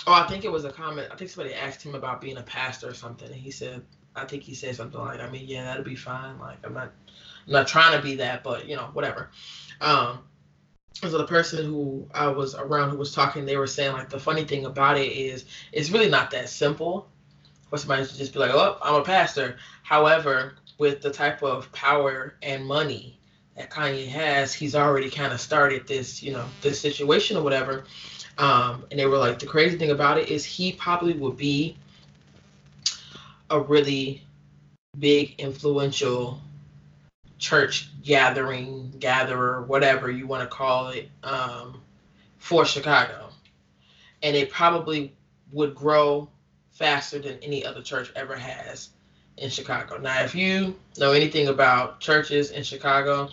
oh, I think it was a comment. I think somebody asked him about being a pastor or something, and he said, I think he said something like, I mean, yeah, that'll be fine. Like, I'm not, I'm not trying to be that, but you know, whatever. Um, so the person who I was around who was talking, they were saying like the funny thing about it is it's really not that simple for somebody to just be like, oh, I'm a pastor. However, with the type of power and money that Kanye has, he's already kind of started this, you know, this situation or whatever. Um, and they were like, the crazy thing about it is he probably would be a really big influential church gathering, gatherer, whatever you want to call it, um, for Chicago. And it probably would grow faster than any other church ever has in Chicago. Now, if you know anything about churches in Chicago,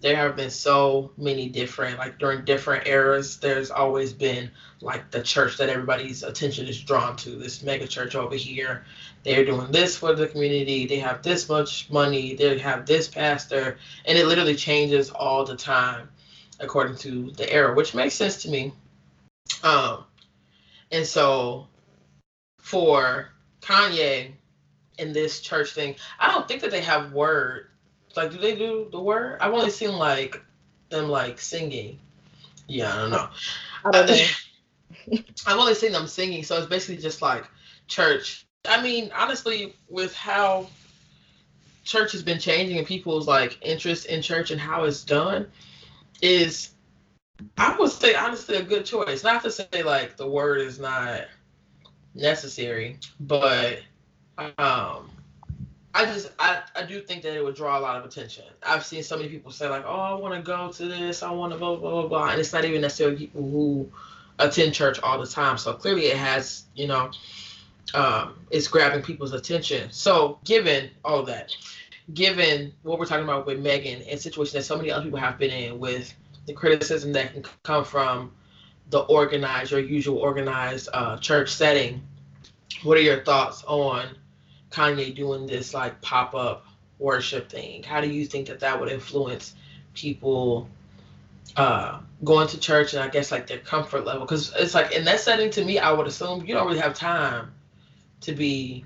there have been so many different like during different eras there's always been like the church that everybody's attention is drawn to this mega church over here they're doing this for the community they have this much money they have this pastor and it literally changes all the time according to the era which makes sense to me um and so for kanye in this church thing i don't think that they have word like, do they do the word? I've only seen like them like singing. Yeah, I don't know. I don't know. I've only seen them singing, so it's basically just like church. I mean, honestly, with how church has been changing and people's like interest in church and how it's done, is I would say honestly a good choice. Not to say like the word is not necessary, but um I just I, I do think that it would draw a lot of attention. I've seen so many people say like, oh, I want to go to this, I want to blah blah blah blah, and it's not even necessarily people who attend church all the time. So clearly, it has you know, um, it's grabbing people's attention. So given all that, given what we're talking about with Meagan and situations that so many other people have been in with the criticism that can come from the organized or usual organized uh, church setting, what are your thoughts on? Kanye doing this like pop up worship thing? How do you think that that would influence people uh, going to church and I guess like their comfort level? Because it's like in that setting, to me, I would assume you don't really have time to be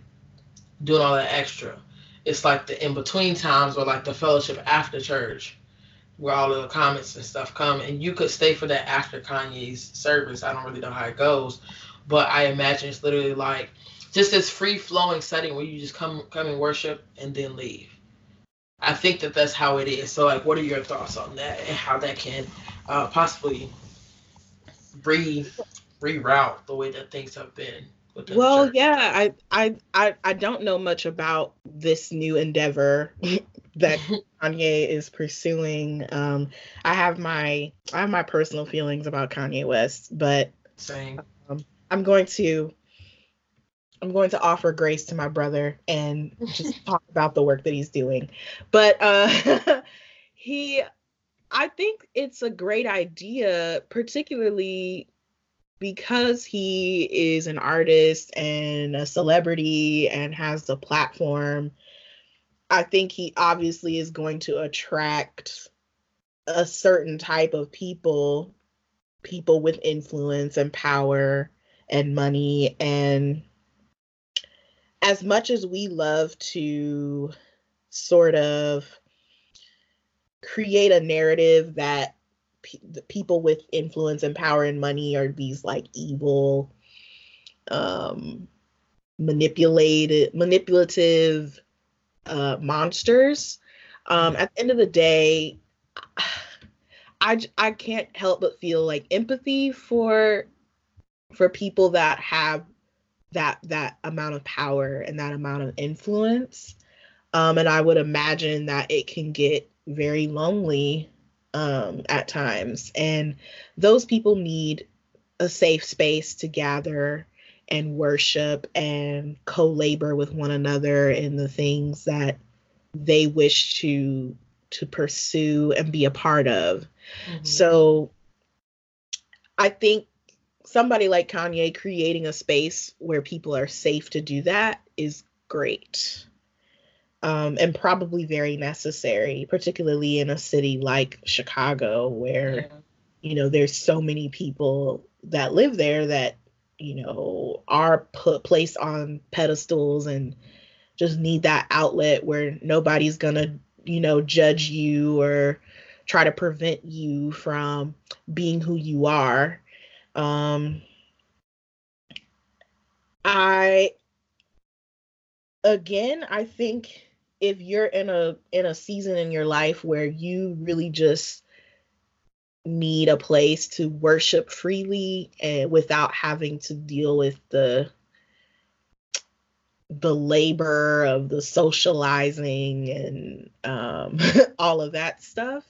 doing all that extra. It's like the in between times or like the fellowship after church where all the comments and stuff come and you could stay for that after Kanye's service. I don't really know how it goes, but I imagine it's literally like just this free flowing setting where you just come come and worship and then leave. I think that that's how it is. So, like, what are your thoughts on that and how that can uh, possibly re reroute the way that things have been? Well, yeah, I, I I I don't know much about this new endeavor that Kanye is pursuing. Um, I have my I have my personal feelings about Kanye West, but Same. Um, I'm going to I'm going to offer grace to my brother and just talk about the work that he's doing. But uh, he, I think it's a great idea, particularly because he is an artist and a celebrity and has the platform. I think he obviously is going to attract a certain type of people, people with influence and power and money and as much as we love to sort of create a narrative that the people with influence and power and money are these like evil um manipulated manipulative uh monsters um at the end of the day I I can't help but feel like empathy for for people that have that that amount of power and that amount of influence. Um, and I would imagine that it can get very lonely um, at times. And those people need a safe space to gather and worship and co labor with one another in the things that they wish to to pursue and be a part of. Mm-hmm. So I think somebody like Kanye creating a space where people are safe to do that is great. Um, and probably very necessary, particularly in a city like Chicago, where yeah. you know there's so many people that live there that you know are put placed on pedestals and just need that outlet where nobody's gonna you know judge you or try to prevent you from being who you are. Um, I again, I think if you're in a in a season in your life where you really just need a place to worship freely and without having to deal with the the labor of the socializing and um, all of that stuff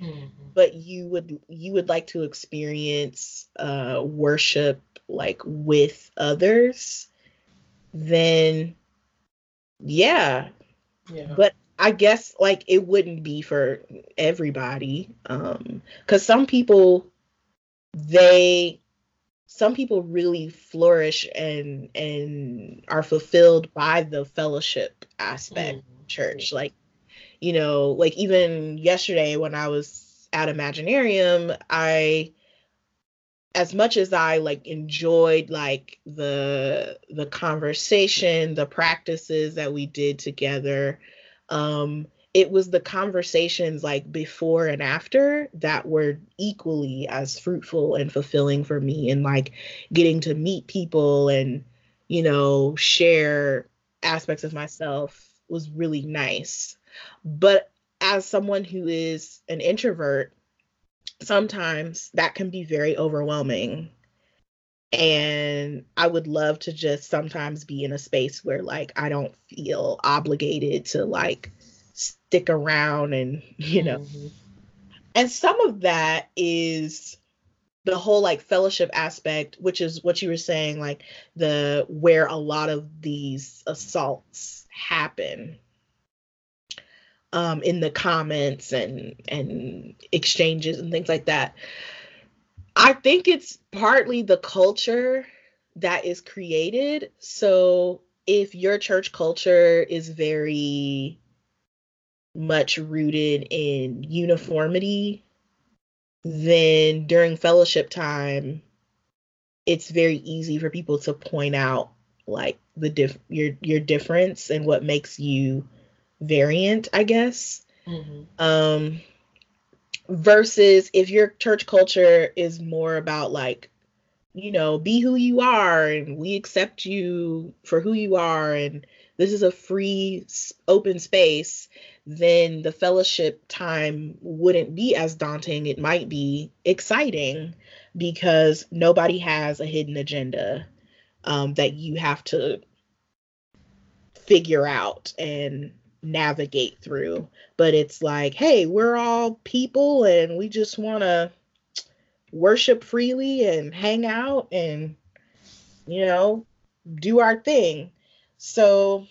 mm-hmm. but you would you would like to experience uh, worship like with others then yeah. yeah but i guess like it wouldn't be for everybody um because some people they some people really flourish and and are fulfilled by the fellowship aspect mm-hmm. church like you know like even yesterday when i was at imaginarium i as much as i like enjoyed like the the conversation the practices that we did together um it was the conversations like before and after that were equally as fruitful and fulfilling for me and like getting to meet people and you know share aspects of myself was really nice but as someone who is an introvert sometimes that can be very overwhelming. And i would love to just sometimes be in a space where like i don't feel obligated to like stick around and you know. Mm-hmm. and some of that is the whole like fellowship aspect which is what you were saying like the where a lot of these assaults happen um in the comments and and exchanges and things like that. I think it's partly the culture that is created. So if your church culture is very much rooted in uniformity, then during fellowship time, it's very easy for people to point out like the diff your your difference and what makes you variant, I guess. Mm-hmm. Um versus if your church culture is more about like you know, be who you are and we accept you for who you are and this is a free open space then the fellowship time wouldn't be as daunting. It might be exciting because nobody has a hidden agenda um, that you have to figure out and navigate through. But it's like, hey, we're all people and we just want to worship freely and hang out and, you know, do our thing. So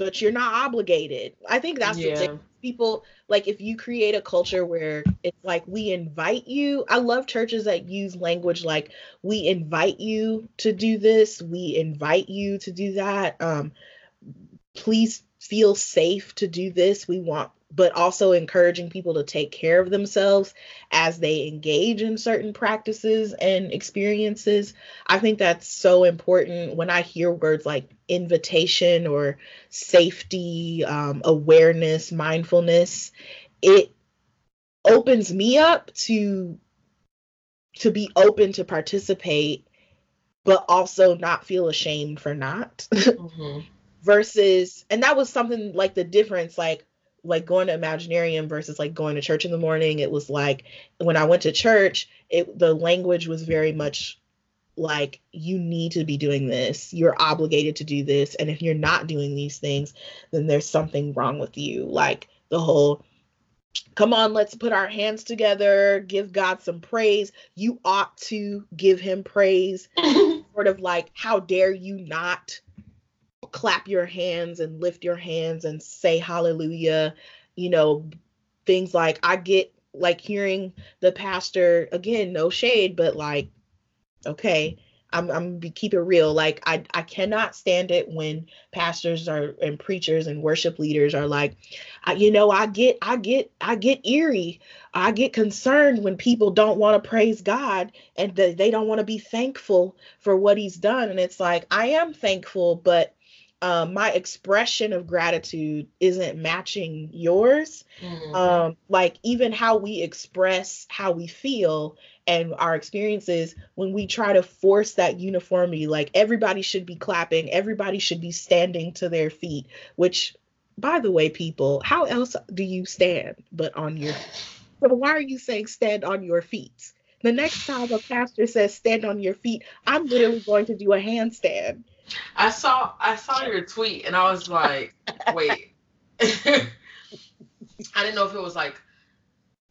but you're not obligated. I think that's yeah. the thing. People like if you create a culture where it's like we invite you. I love churches that use language like we invite you to do this, we invite you to do that. Um please feel safe to do this. We want but also encouraging people to take care of themselves as they engage in certain practices and experiences. I think that's so important when I hear words like invitation or safety, um, awareness, mindfulness. It opens me up to to be open to participate but also not feel ashamed for not mm-hmm. Versus and that was something like the difference like like going to imaginarium versus like going to church in the morning. It was like when i went to church it the language was very much like you need to be doing this. You're obligated to do this. And if you're not doing these things then there's something wrong with you. Like the whole come on let's put our hands together give god some praise. You ought to give him praise. Sort of like how dare you not clap your hands and lift your hands and say hallelujah you know things like i get like hearing the pastor again no shade but like okay I'm I'm be keep it real. Like I I cannot stand it when pastors are and preachers and worship leaders are like, I, you know, I get I get I get eerie. I get concerned when people don't want to praise God and they don't want to be thankful for what He's done. And it's like I am thankful, but um, my expression of gratitude isn't matching yours. Mm-hmm. Um, like even how we express how we feel and our experiences when we try to force that uniformity like everybody should be clapping everybody should be standing to their feet which by the way people how else do you stand but on your so why are you saying stand on your feet the next time a pastor says stand on your feet i'm literally going to do a handstand i saw i saw your tweet and i was like wait i didn't know if it was like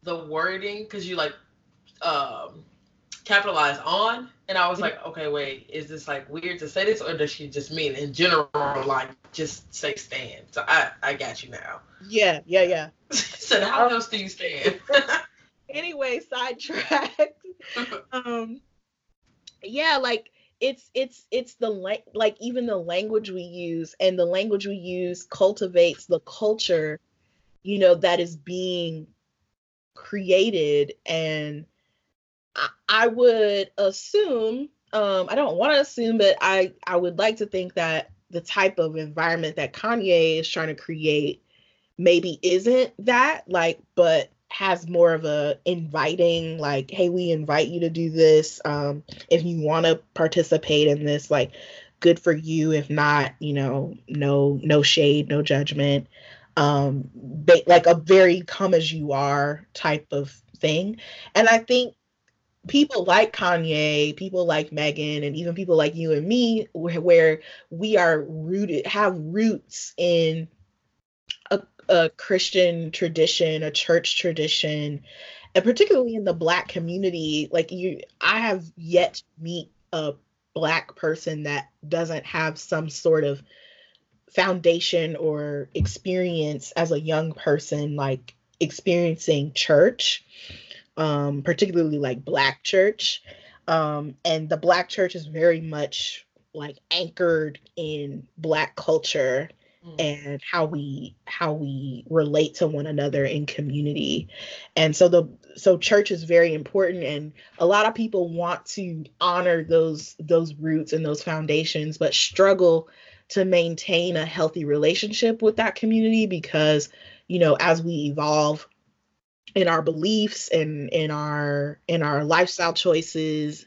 the wording because you like um, capitalize on. And I was like, okay, wait, is this like weird to say this, or does she just mean in general, like just say stand? So I, I got you now. Yeah, yeah, yeah. so how um, else do you stand? anyway, sidetrack. um, yeah, like it's it's it's the like like even the language we use and the language we use cultivates the culture, you know, that is being created. And i, I, would assume, um, I don't want to assume, but I, I would like to think that the type of environment that Kanye is trying to create maybe isn't that like, but has more of a inviting like hey we invite you to do this um if you want to participate in this like good for you. If not you know no no shade no judgment. Um they, like a very come as you are type of thing. And i think people like Kanye, people like Meagan, and even people like you and me, where, where we are rooted, have roots in a, Christian tradition, a church tradition, and particularly in the Black community. Like you, I have yet meet a Black person that doesn't have some sort of foundation or experience as a young person, like experiencing church um, particularly like Black church. Um, and the Black church is very much like anchored in Black culture mm. and how we how we relate to one another in community and so the so church is very important and a lot of people want to honor those those roots and those foundations but struggle to maintain a healthy relationship with that community because you know as we evolve in our beliefs and in our in our lifestyle choices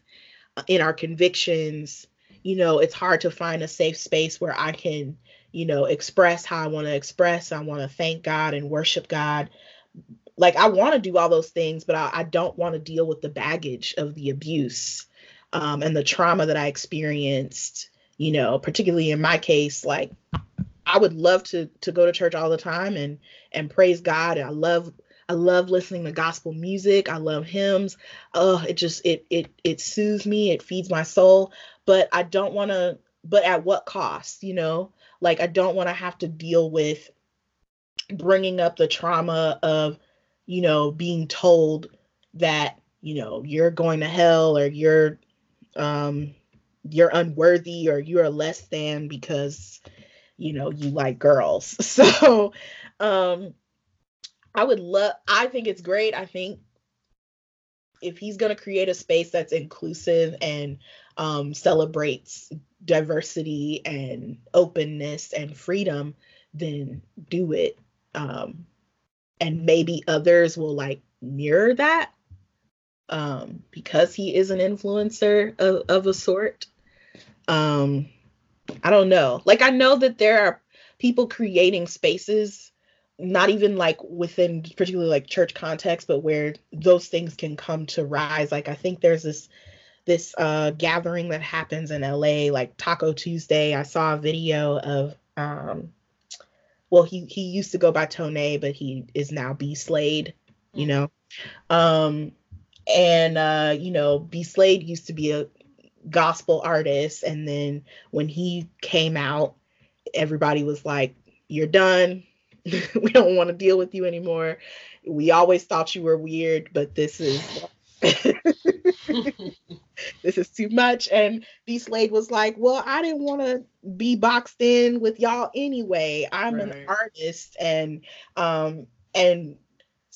uh, in our convictions you know it's hard to find a safe space where i can you know express how i want to express i want to thank god and worship god like i want to do all those things but i, I don't want to deal with the baggage of the abuse um, and the trauma that i experienced you know particularly in my case like i would love to to go to church all the time and and praise god and i love I love listening to gospel music. I love hymns. Oh, it just it it it soothes me. It feeds my soul. But I don't want to. But at what cost? You know, like I don't want to have to deal with bringing up the trauma of, you know, being told that you know you're going to hell or you're um you're unworthy or you're less than because you know you like girls so um I would love I think it's great. I think if he's going to create a space that's inclusive and um, celebrates diversity and openness and freedom, then do it. Um, and maybe others will like mirror that um, because he is an influencer of, of a sort. Um, I don't know. Like, I know that there are people creating spaces not even like within particularly like church context but where those things can come to rise like i think there's this this uh gathering that happens in la like taco tuesday i saw a video of um well he he used to go by tone but he is now b slade you mm. know um and uh you know b slade used to be a gospel artist and then when he came out everybody was like you're done we don't want to deal with you anymore. We always thought you were weird, but this is this is too much. And B Slade was like, Well, I didn't want to be boxed in with y'all anyway. I'm right. an artist and um and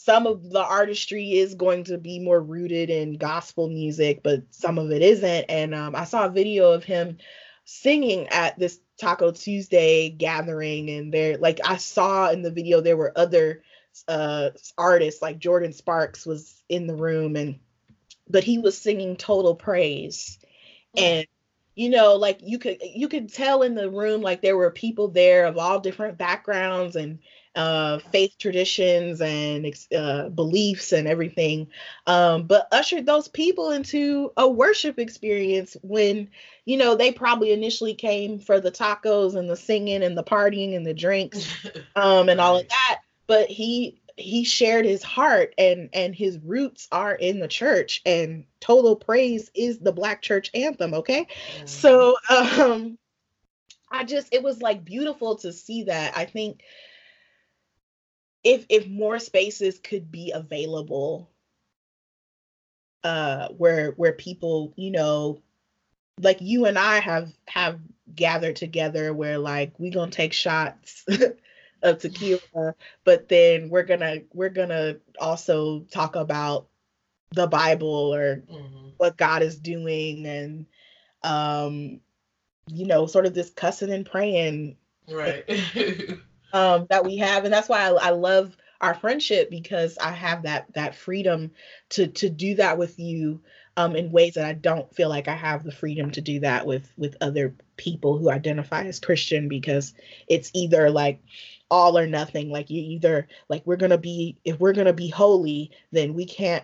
some of the artistry is going to be more rooted in gospel music, but some of it isn't. And um, I saw a video of him singing at this Taco Tuesday gathering, and there, like I saw in the video, there were other uh, artists, like Jordin Sparks was in the room, and but he was singing total praise, mm. and you know, like you could you could tell in the room, like there were people there of all different backgrounds and uh, faith traditions and uh, beliefs and everything, um, but ushered those people into a worship experience when, you know, they probably initially came for the tacos and the singing and the partying and the drinks um, and all of that. But he he shared his heart and and his roots are in the church and total praise is the black church anthem okay mm-hmm. so um i just it was like beautiful to see that i think if if more spaces could be available uh where where people you know like you and i have have gathered together where like we gonna take shots of tequila but then we're gonna we're gonna also talk about the bible or mm-hmm. what god is doing and um you know sort of this cussing and praying right um, that we have, and that's why I, I love our friendship because I have that that freedom to to do that with you um, in ways that I don't feel like I have the freedom to do that with with other people who identify as Christian because it's either like all or nothing. Like you either like we're gonna be if we're gonna be holy then we can't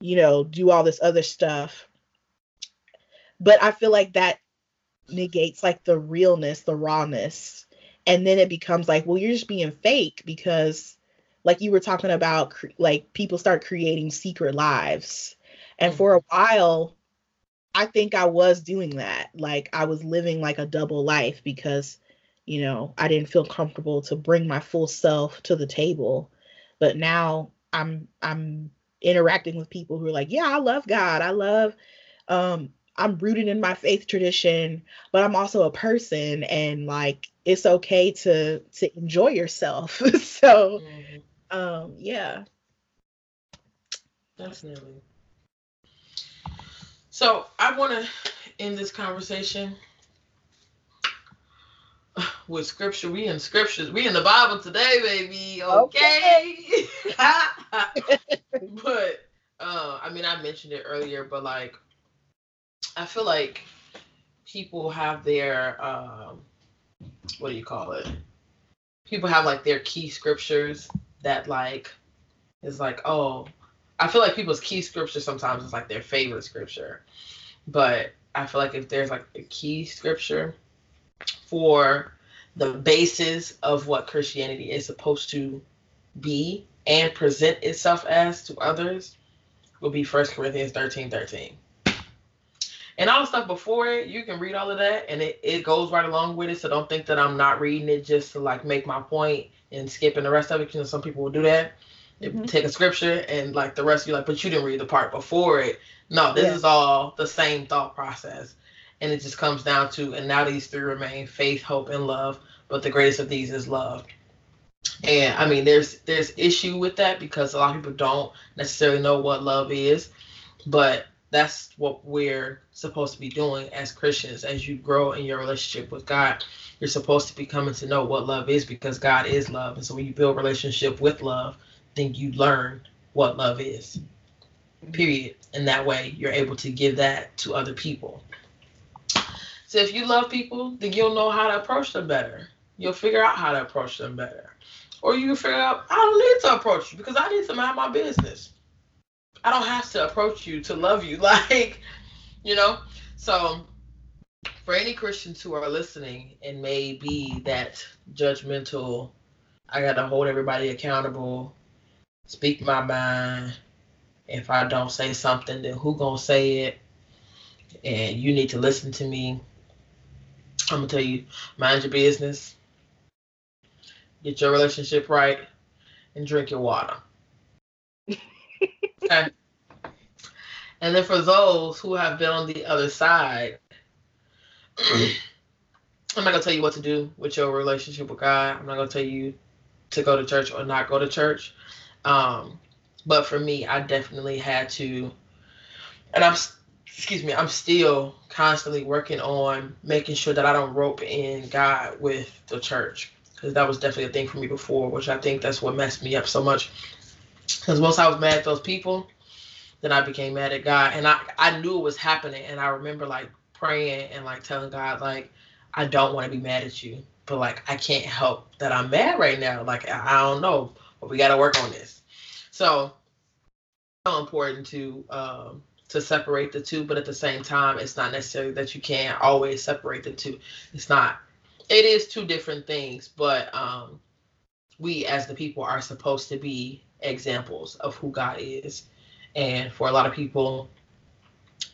you know do all this other stuff. But i feel like that negates like the realness the rawness. And then it becomes like well you're just being fake because like you were talking about like people start creating secret lives. And mm. for a while i think i was doing that. Like i was living like a double life because you know i didn't feel comfortable to bring my full self to the table but now i'm i'm interacting with people who are like yeah i love god i love um I'm rooted in my faith tradition, but I'm also a person and like it's okay to to enjoy yourself. so mm-hmm. um yeah. Definitely. So I want to end this conversation with scripture. We in scriptures. We in the Bible today, baby. Okay. okay. but uh, I mean, I mentioned it earlier, but like I feel like people have their um, what do you call it? People have like their key scriptures that like is like oh I feel like people's key scripture sometimes is like their favorite scripture, but I feel like if there's like a key scripture for the basis of what Christianity is supposed to be and present itself as to others, will be First Corinthians 13 13 and all the stuff before it, you can read all of that and it, it goes right along with it. So don't think that I'm not reading it just to like make my point and skipping the rest of it. You know, some people will do that. Mm-hmm. Take a scripture and like the rest, you like, but you didn't read the part before it. No, this yeah. is all the same thought process. And it just comes down to, and now these three remain faith, hope, and love. But the greatest of these is love. And I mean, there's there's issue with that because a lot of people don't necessarily know what love is, but that's what we're supposed to be doing as Christians. As you grow in your relationship with God, you're supposed to be coming to know what love is because God is love. And so when you build relationship with love, then you learn what love is. Period. And that way you're able to give that to other people. So if you love people, then you'll know how to approach them better. You'll figure out how to approach them better. Or you figure out, I don't need to approach you because I need to mind my business. I don't have to approach you to love you. Like, you know? So for any Christians who are listening and may be that judgmental, I gotta hold everybody accountable, speak my mind. If I don't say something, then who gonna say it? And you need to listen to me. I'm gonna tell you, mind your business, get your relationship right, and drink your water. okay. And then for those who have been on the other side, I'm not gonna tell you what to do with your relationship with God. I'm not gonna tell you to go to church or not go to church. Um, but for me, I definitely had to, and I'm, excuse me, I'm still constantly working on making sure that I don't rope in God with the church because that was definitely a thing for me before, which I think that's what messed me up so much. Because once I was mad at those people, then I became mad at God, and I I knew it was happening, and I remember like praying and like telling God like I don't want to be mad at you, but like I can't help that I'm mad right now. Like I, don't know, but we got to work on this. So, so important to um, to separate the two, but at the same time, it's not necessarily that you can't always separate the two. It's not. It is two different things, but um, we as the people are supposed to be examples of who God is and for a lot of people,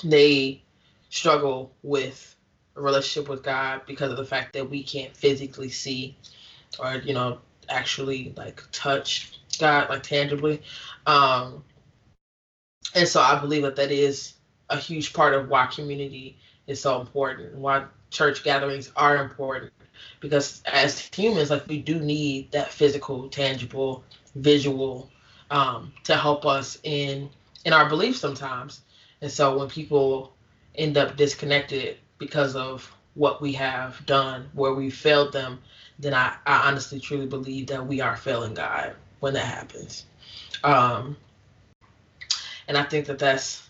they struggle with a relationship with God because of the fact that we can't physically see or, you know, actually like touch God like tangibly. Um, and so I believe that that is a huge part of why community is so important, why church gatherings are important. Because as humans, like we do need that physical, tangible, visual um, to help us in in our beliefs sometimes. And so when people end up disconnected because of what we have done, where we failed them, then I, I honestly truly believe that we are failing God when that happens. Um, and I think that that's,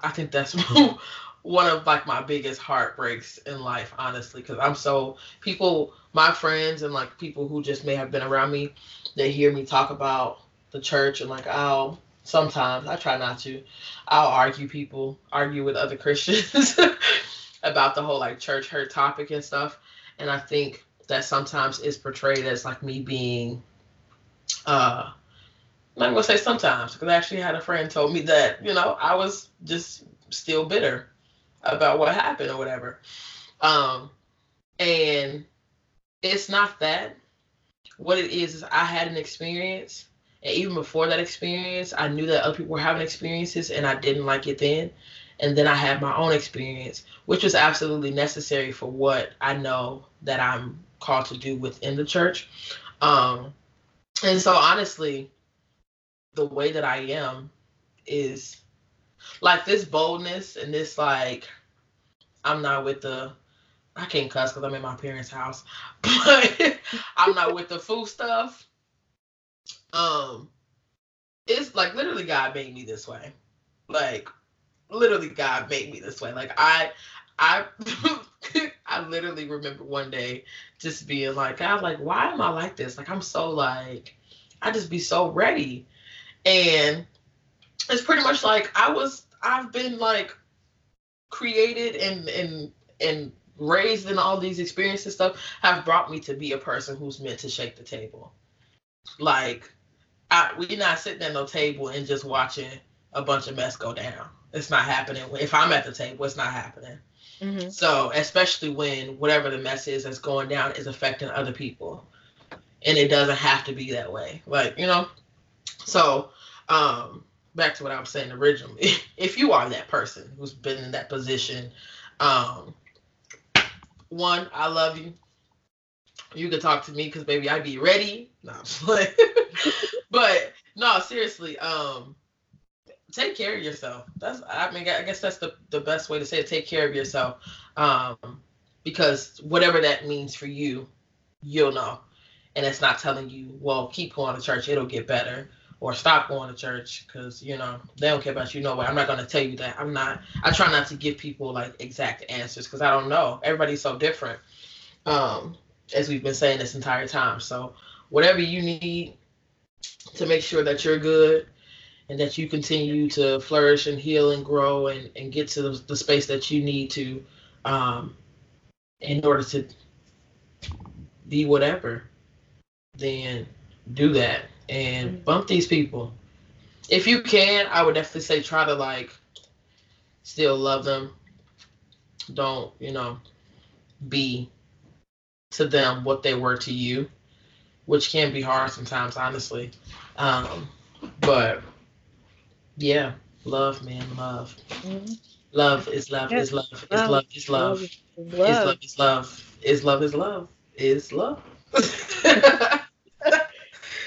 I think that's one of like my biggest heartbreaks in life, honestly, because I'm so people, my friends and like people who just may have been around me, they hear me talk about the church and like, I'll sometimes I try not to. I'll argue people, argue with other Christians about the whole like church hurt topic and stuff. And I think that sometimes is portrayed as like me being uh I'm gonna say sometimes because I actually had a friend told me that, you know, I was just still bitter about what happened or whatever. Um and it's not that. What it is is I had an experience and even before that experience, I knew that other people were having experiences and I didn't like it then. And then I had my own experience, which was absolutely necessary for what I know that I'm called to do within the church. Um, and so, honestly, the way that I am is like this boldness and this, like, I'm not with the, I can't cuss because I'm in my parents' house, but I'm not with the food stuff um it's like literally God made me this way. Like literally God made me this way. Like I I I literally remember one day just being like, God, like, why am I like this? Like I'm so like I just be so ready. And it's pretty much like I was I've been like created and and and raised in all these experiences stuff have brought me to be a person who's meant to shake the table. Like I, we're not sitting at no table and just watching a bunch of mess go down. It's not happening. If I'm at the table, it's not happening. Mm-hmm. So, especially when whatever the mess is that's going down is affecting other people, and it doesn't have to be that way. Like you know. So, um, back to what I was saying originally. If you are that person who's been in that position, um, one, I love you. you could talk to me because baby, I'd be ready. No, but no, seriously, um, take care of yourself. That's I mean, I guess that's the the best way to say it. Take care of yourself, um, because whatever that means for you, you'll know, and it's not telling you, well, keep going to church, it'll get better or stop going to church because you know they don't care about you no way. I'm not gonna tell you that. I'm not. I try not to give people like exact answers because I don't know. Everybody's so different. Um, as we've been saying this entire time. So whatever you need to make sure that you're good and that you continue to flourish and heal and grow and, and get to the, the space that you need to um, in order to be whatever, then do that and bump these people. If you can, I would definitely say try to like still love them. Don't, you know, be to them what they were to you, which can be hard sometimes, honestly. Um, but yeah, love, man, love. Mm-hmm. Love is love is love is love, love is love. Is love is love is love is love is love.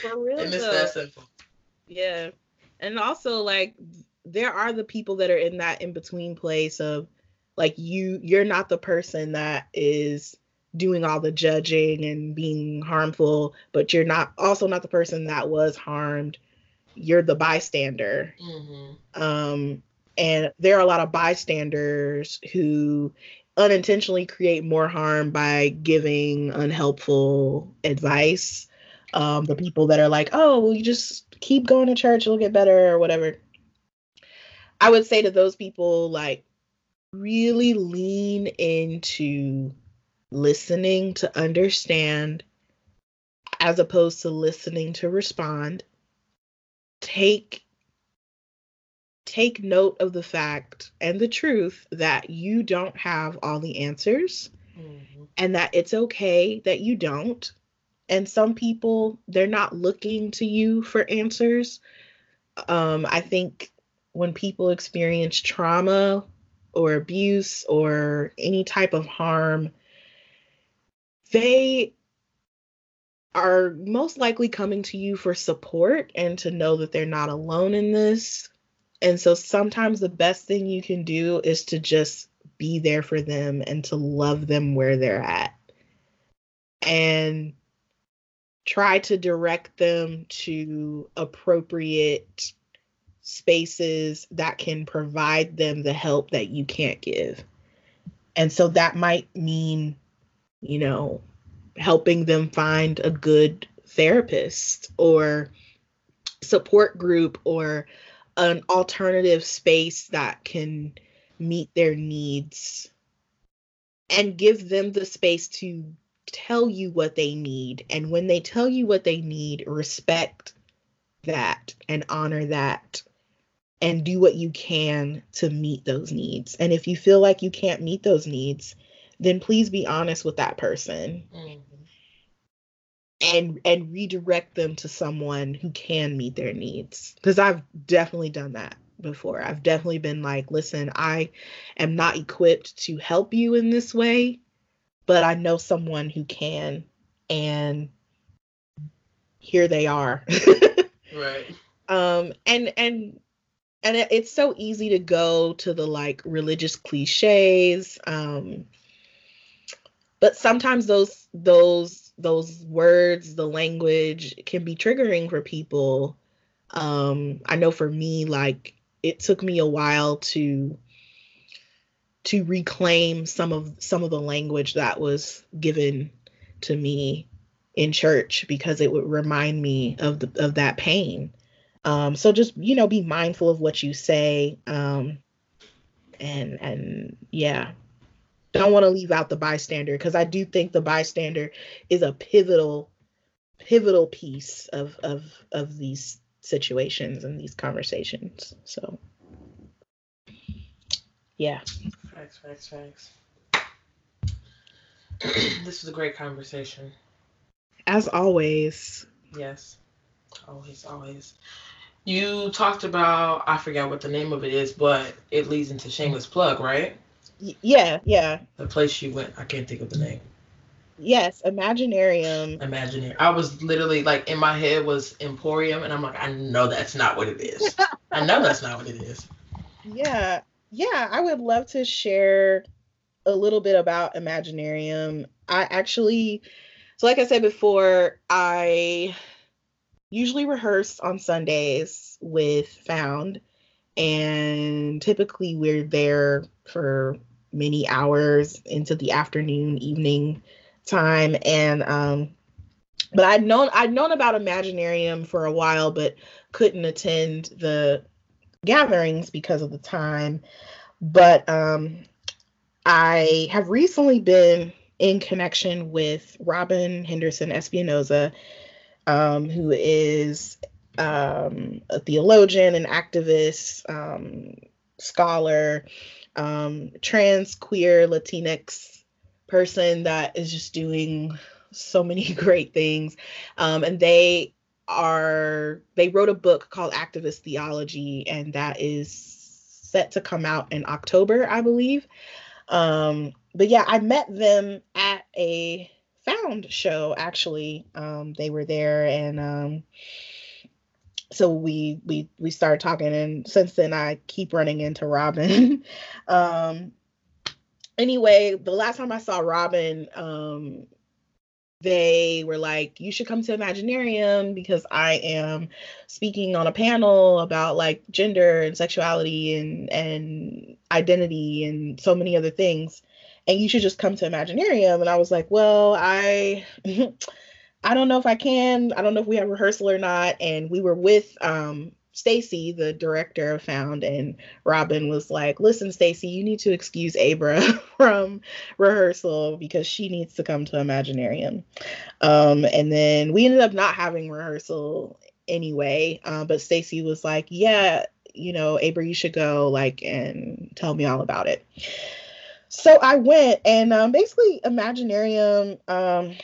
For real. And it's though. that simple. Yeah. And also like there are the people that are in that in between place of like you you're not the person that is doing all the judging and being harmful, but you're not also not the person that was harmed. You're the bystander. Mm-hmm. Um, and there are a lot of bystanders who unintentionally create more harm by giving unhelpful advice um, the people that are like, oh, well, you just keep going to church, it'll get better or whatever. I would say to those people, like, really lean into listening to understand as opposed to listening to respond. Take take note of the fact and the truth that you don't have all the answers mm-hmm. and that it's okay that you don't and some people they're not looking to you for answers. Um, i think when people experience trauma or abuse or any type of harm they are most likely coming to you for support and to know that they're not alone in this. And so sometimes the best thing you can do is to just be there for them and to love them where they're at. And try to direct them to appropriate spaces that can provide them the help that you can't give. And so that might mean, you know, helping them find a good therapist or support group or an alternative space that can meet their needs and give them the space to tell you what they need. And when they tell you what they need, respect that and honor that and do what you can to meet those needs. And if you feel like you can't meet those needs, then please be honest with that person. Mm-hmm. And and redirect them to someone who can meet their needs. Because I've definitely done that before. I've definitely been like, listen, I am not equipped to help you in this way but I know someone who can, and here they are. right. Um, and and and it, it's so easy to go to the like religious cliches. Um, but sometimes those those those words, the language can be triggering for people. Um, I know for me, like it took me a while to to reclaim some of some of the language that was given to me in church because it would remind me of the of that pain. Um, so just you know, be mindful of what you say, um, and and yeah, don't want to leave out the bystander because I do think the bystander is a pivotal pivotal piece of of of these situations and these conversations. So yeah. Facts, facts, facts. this was a great conversation. As always. Yes. Always, always. You talked about I forgot what the name of it is, but it leads into shameless plug, right? Y- yeah, yeah. The place you went, I can't think of the name. Yes, Imaginarium. Imaginarium. I was literally like in my head was Emporium, and I'm like, I know that's not what it is. I know that's not what it is. Yeah, yeah. I would love to share a little bit about Imaginarium. I actually, so like I said before, I usually rehearse on Sundays with Found, and typically we're there for many hours into the afternoon, evening time. And um, but I'd known I'd known about Imaginarium for a while, but couldn't attend the gatherings because of the time. But um, I have recently been in connection with Robyn Henderson Espinoza, um, who is um, a theologian, an activist, um, scholar, um, trans, queer, Latinx person that is just doing so many great things. Um, and they are, they wrote a book called Activist Theology, and that is set to come out in October, I believe. Um, but yeah, I met them at a found show actually. Um, they were there and um, so we we we started talking and since then I keep running into Robyn. um anyway, the last time I saw Robyn, um they were like, you should come to Imaginarium because I am speaking on a panel about like gender and sexuality and and identity and so many other things. And you should just come to Imaginarium. And I was like, well, I I don't know if I can. I don't know if we have rehearsal or not. And we were with um Stacy, the director of Found, and Robyn was like, "Listen, Stacy, you need to excuse Abra from rehearsal because she needs to come to Imaginarium." Um, and then we ended up not having rehearsal anyway. Uh, but Stacy was like, "Yeah, you know, Abra, you should go, like, and tell me all about it." So I went, and um, basically, Imaginarium. Um,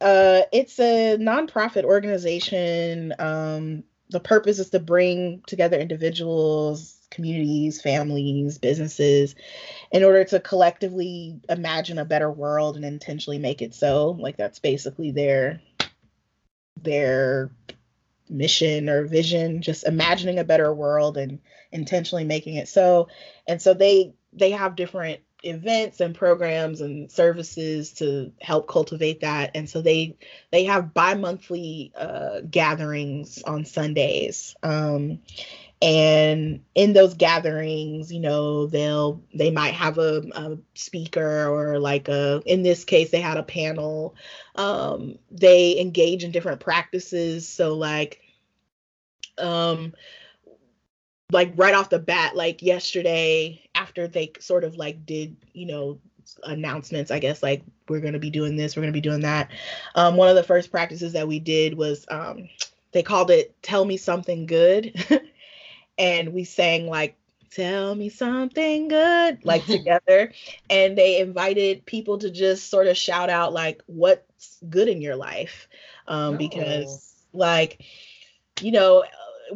uh, it's a nonprofit organization um, the purpose is to bring together individuals, communities, families, businesses in order to collectively imagine a better world and intentionally make it so. Like that's basically their their mission or vision, just imagining a better world and intentionally making it so. And so they they have different events and programs and services to help cultivate that. And so they they have bi-monthly uh, gatherings on sundays. Um, and in those gatherings you know they'll they might have a, a, speaker or like a in this case they had a panel. Um, they engage in different practices. So like um like right off the bat like yesterday after they sort of like did you know announcements i guess like we're going to be doing this we're going to be doing that um, one of the first practices that we did was um, they called it tell me something good. And we sang like tell me something good like together. And they invited people to just sort of shout out like what's good in your life? Um, oh. because like you know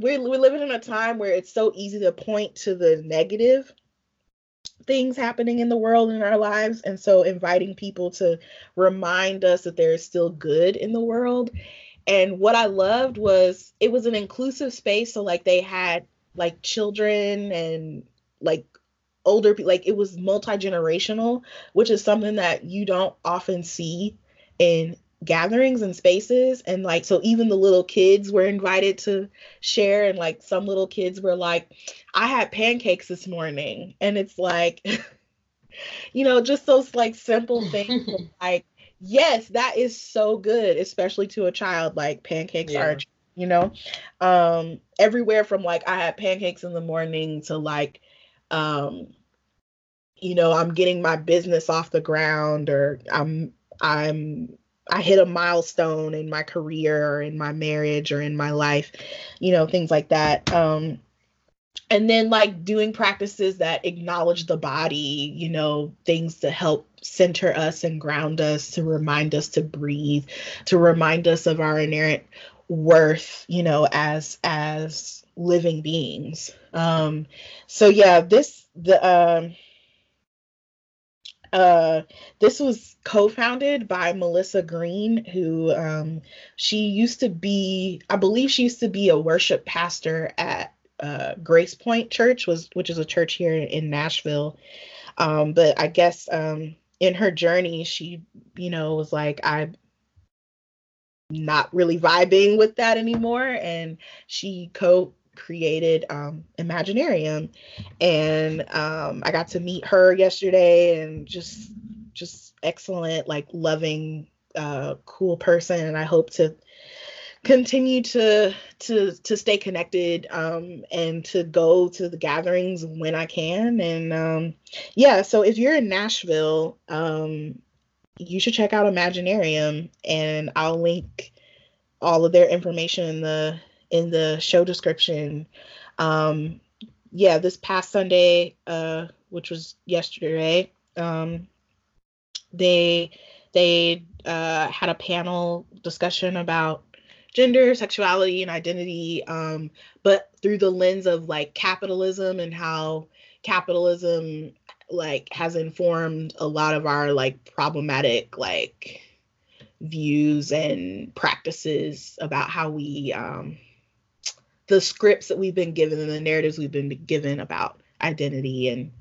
we're, we're living in a time where it's so easy to point to the negative things happening in the world in our lives. And so inviting people to remind us that there is still good in the world. And what i loved was it was an inclusive space. So like they had like children and like older people like it was multi-generational which is something that you don't often see in gatherings and spaces and like so even the little kids were invited to share and like some little kids were like i had pancakes this morning and it's like you know just those like simple things like yes that is so good especially to a child like pancakes yeah. are you know um everywhere from like i had pancakes in the morning to like um you know i'm getting my business off the ground or i'm i'm I hit a milestone in my career or in my marriage or in my life, you know, things like that. Um, and then like doing practices that acknowledge the body, you know, things to help center us and ground us, to remind us to breathe, to remind us of our inherent worth, you know, as as living beings. Um, so yeah, this the um uh, this was co-founded by Melissa Greene, who um, she used to be, I believe she used to be a worship pastor at uh, GracePointe Church, was which is a church here in Nashville. Um, but I guess um, in her journey, she, you know, was like, I not really vibing with that anymore, and she co created um, Imaginarium, and um, I got to meet her yesterday, and just just excellent, like loving, uh, cool person, and I hope to continue to to to stay connected um, and to go to the gatherings when I can, and um, yeah. So if you're in Nashville, um, you should check out Imaginarium, and I'll link all of their information in the in the show description. Um, yeah, this past Sunday, uh, which was yesterday, um, they they uh, had a panel discussion about gender, sexuality, and identity, um, but through the lens of like capitalism and how capitalism like has informed a lot of our like problematic like views and practices about how we um the scripts that we've been given and the narratives we've been given about identity and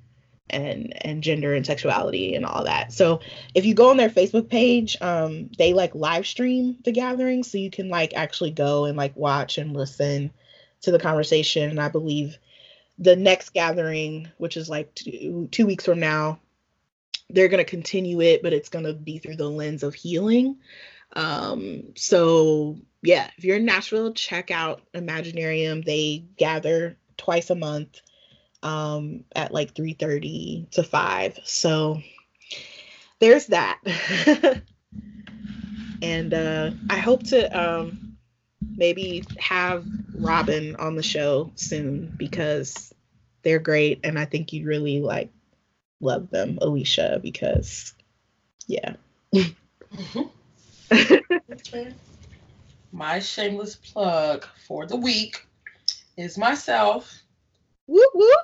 and and gender and sexuality and all that. So if you go on their Facebook page, um, they like live stream the gathering, so you can like actually go and like watch and listen to the conversation. And I believe the next gathering, which is like two two weeks from now, they're gonna continue it, but it's gonna be through the lens of healing. Um, so yeah, if you're in Nashville, check out Imaginarium. They gather twice a month um, at like 3:30 to 5. So there's that. and uh, I hope to um, maybe have Robyn on the show soon because they're great and I think you'd really like love them, Alicia, because yeah. My shameless plug for the week is myself. Whoop whoop.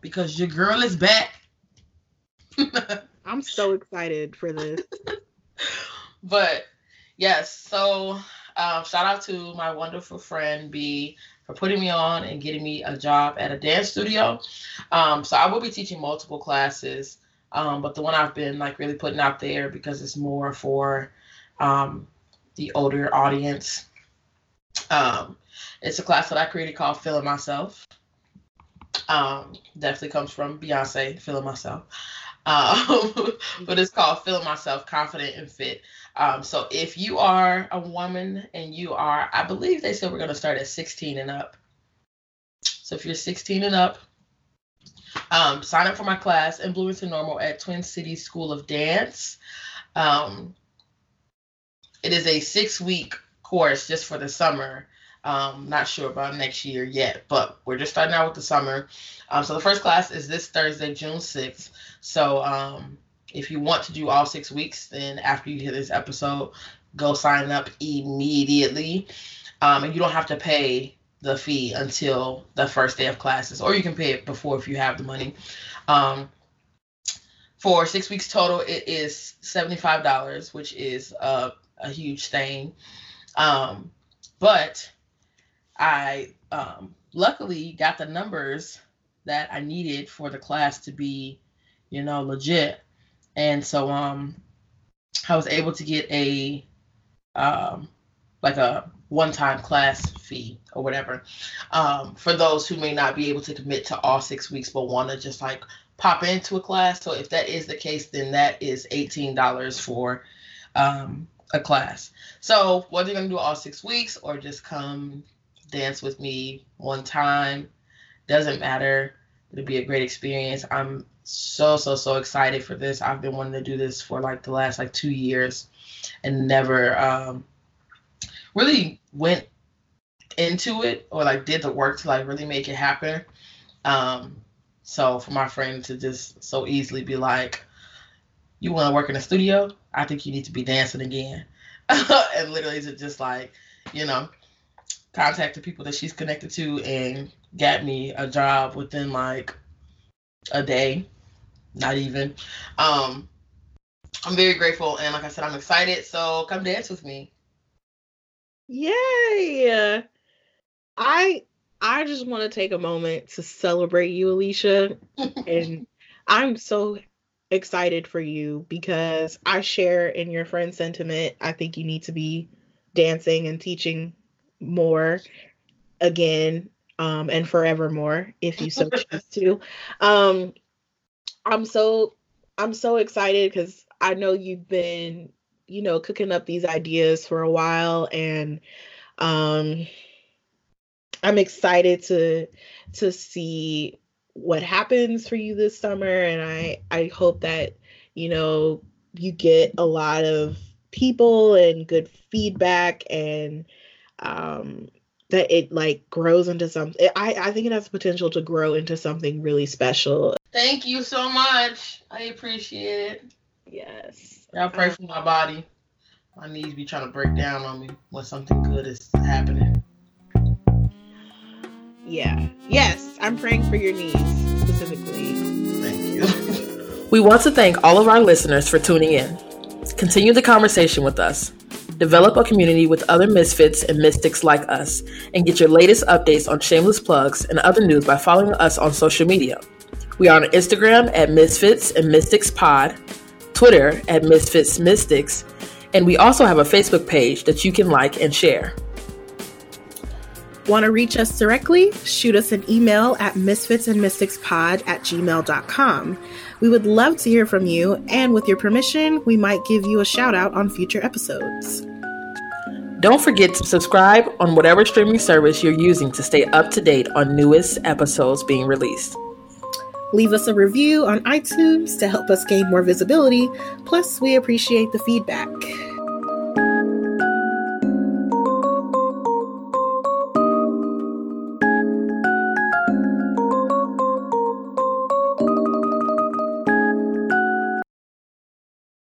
Because your girl is back. I'm so excited for this. but yes, so um, shout out to my wonderful friend B for putting me on and getting me a job at a dance studio. Um, so I will be teaching multiple classes, um, but the one I've been like really putting out there because it's more for um, the older audience. Um, it's a class that I created called Feeling Myself. Um, definitely comes from Beyonce, Feeling Myself. Um, but it's called Feeling Myself Confident and Fit. Um, so if you are a woman and you are, I believe they said we're going to start at 16 and up. So if you're 16 and up, um, sign up for my class, Influence and Normal at Twin Cities School of Dance. Um, it is a six week course just for the summer. Um, not sure about next year yet, but we're just starting out with the summer. Um, so the first class is this Thursday, June 6th. So um, if you want to do all six weeks, then after you hear this episode, go sign up immediately. Um, and you don't have to pay the fee until the first day of classes, or you can pay it before if you have the money. Um, for six weeks total, it is $75, which is uh, a huge thing. Um, but I um, luckily got the numbers that I needed for the class to be, you know, legit. And so um, I was able to get a um, like a one-time class fee or whatever um, for those who may not be able to commit to all six weeks but want to just like pop into a class. So if that is the case, then that is eighteen dollars for um, a class. So whether you're gonna do all six weeks or just come dance with me one time, doesn't matter. It'll be a great experience. I'm so so so excited for this. I've been wanting to do this for like the last like two years, and never um, really went into it or like did the work to like really make it happen. Um, so for my friend to just so easily be like, "You want to work in a studio? I think you need to be dancing again. and literally to just like, you know, contact the people that she's connected to and got me a job within like a day. not even. Um, I'm very grateful, and like I said, I'm excited. So come dance with me. Yay! I I just want to take a moment to celebrate you, Alicia, and I'm so excited for you because I share in your friend sentiment. I think you need to be dancing and teaching more again um, and forevermore if you so choose to. Um, I'm so I'm so excited because I know you've been you know cooking up these ideas for a while and um, I'm excited to to see what happens for you this summer and I I hope that you know you get a lot of people and good feedback and um that it like grows into something I I think it has the potential to grow into something really special. Thank you so much. I appreciate it. Yes. I pray um, for my body. My knees be trying to break down on me when something good is happening. Yeah. Yes, I'm praying for your knees specifically. Thank you. we want to thank all of our listeners for tuning in. Continue the conversation with us. Develop a community with other misfits and mystics like us, and get your latest updates on shameless plugs and other news by following us on social media. We are on Instagram at Misfits and Mystics Pod, Twitter at Misfits Mystics, and we also have a Facebook page that you can like and share. Want to reach us directly? Shoot us an email at misfitsandmysticspod at gmail.com. We would love to hear from you, and with your permission, we might give you a shout out on future episodes. Don't forget to subscribe on whatever streaming service you're using to stay up to date on newest episodes being released. Leave us a review on iTunes to help us gain more visibility. Plus, we appreciate the feedback.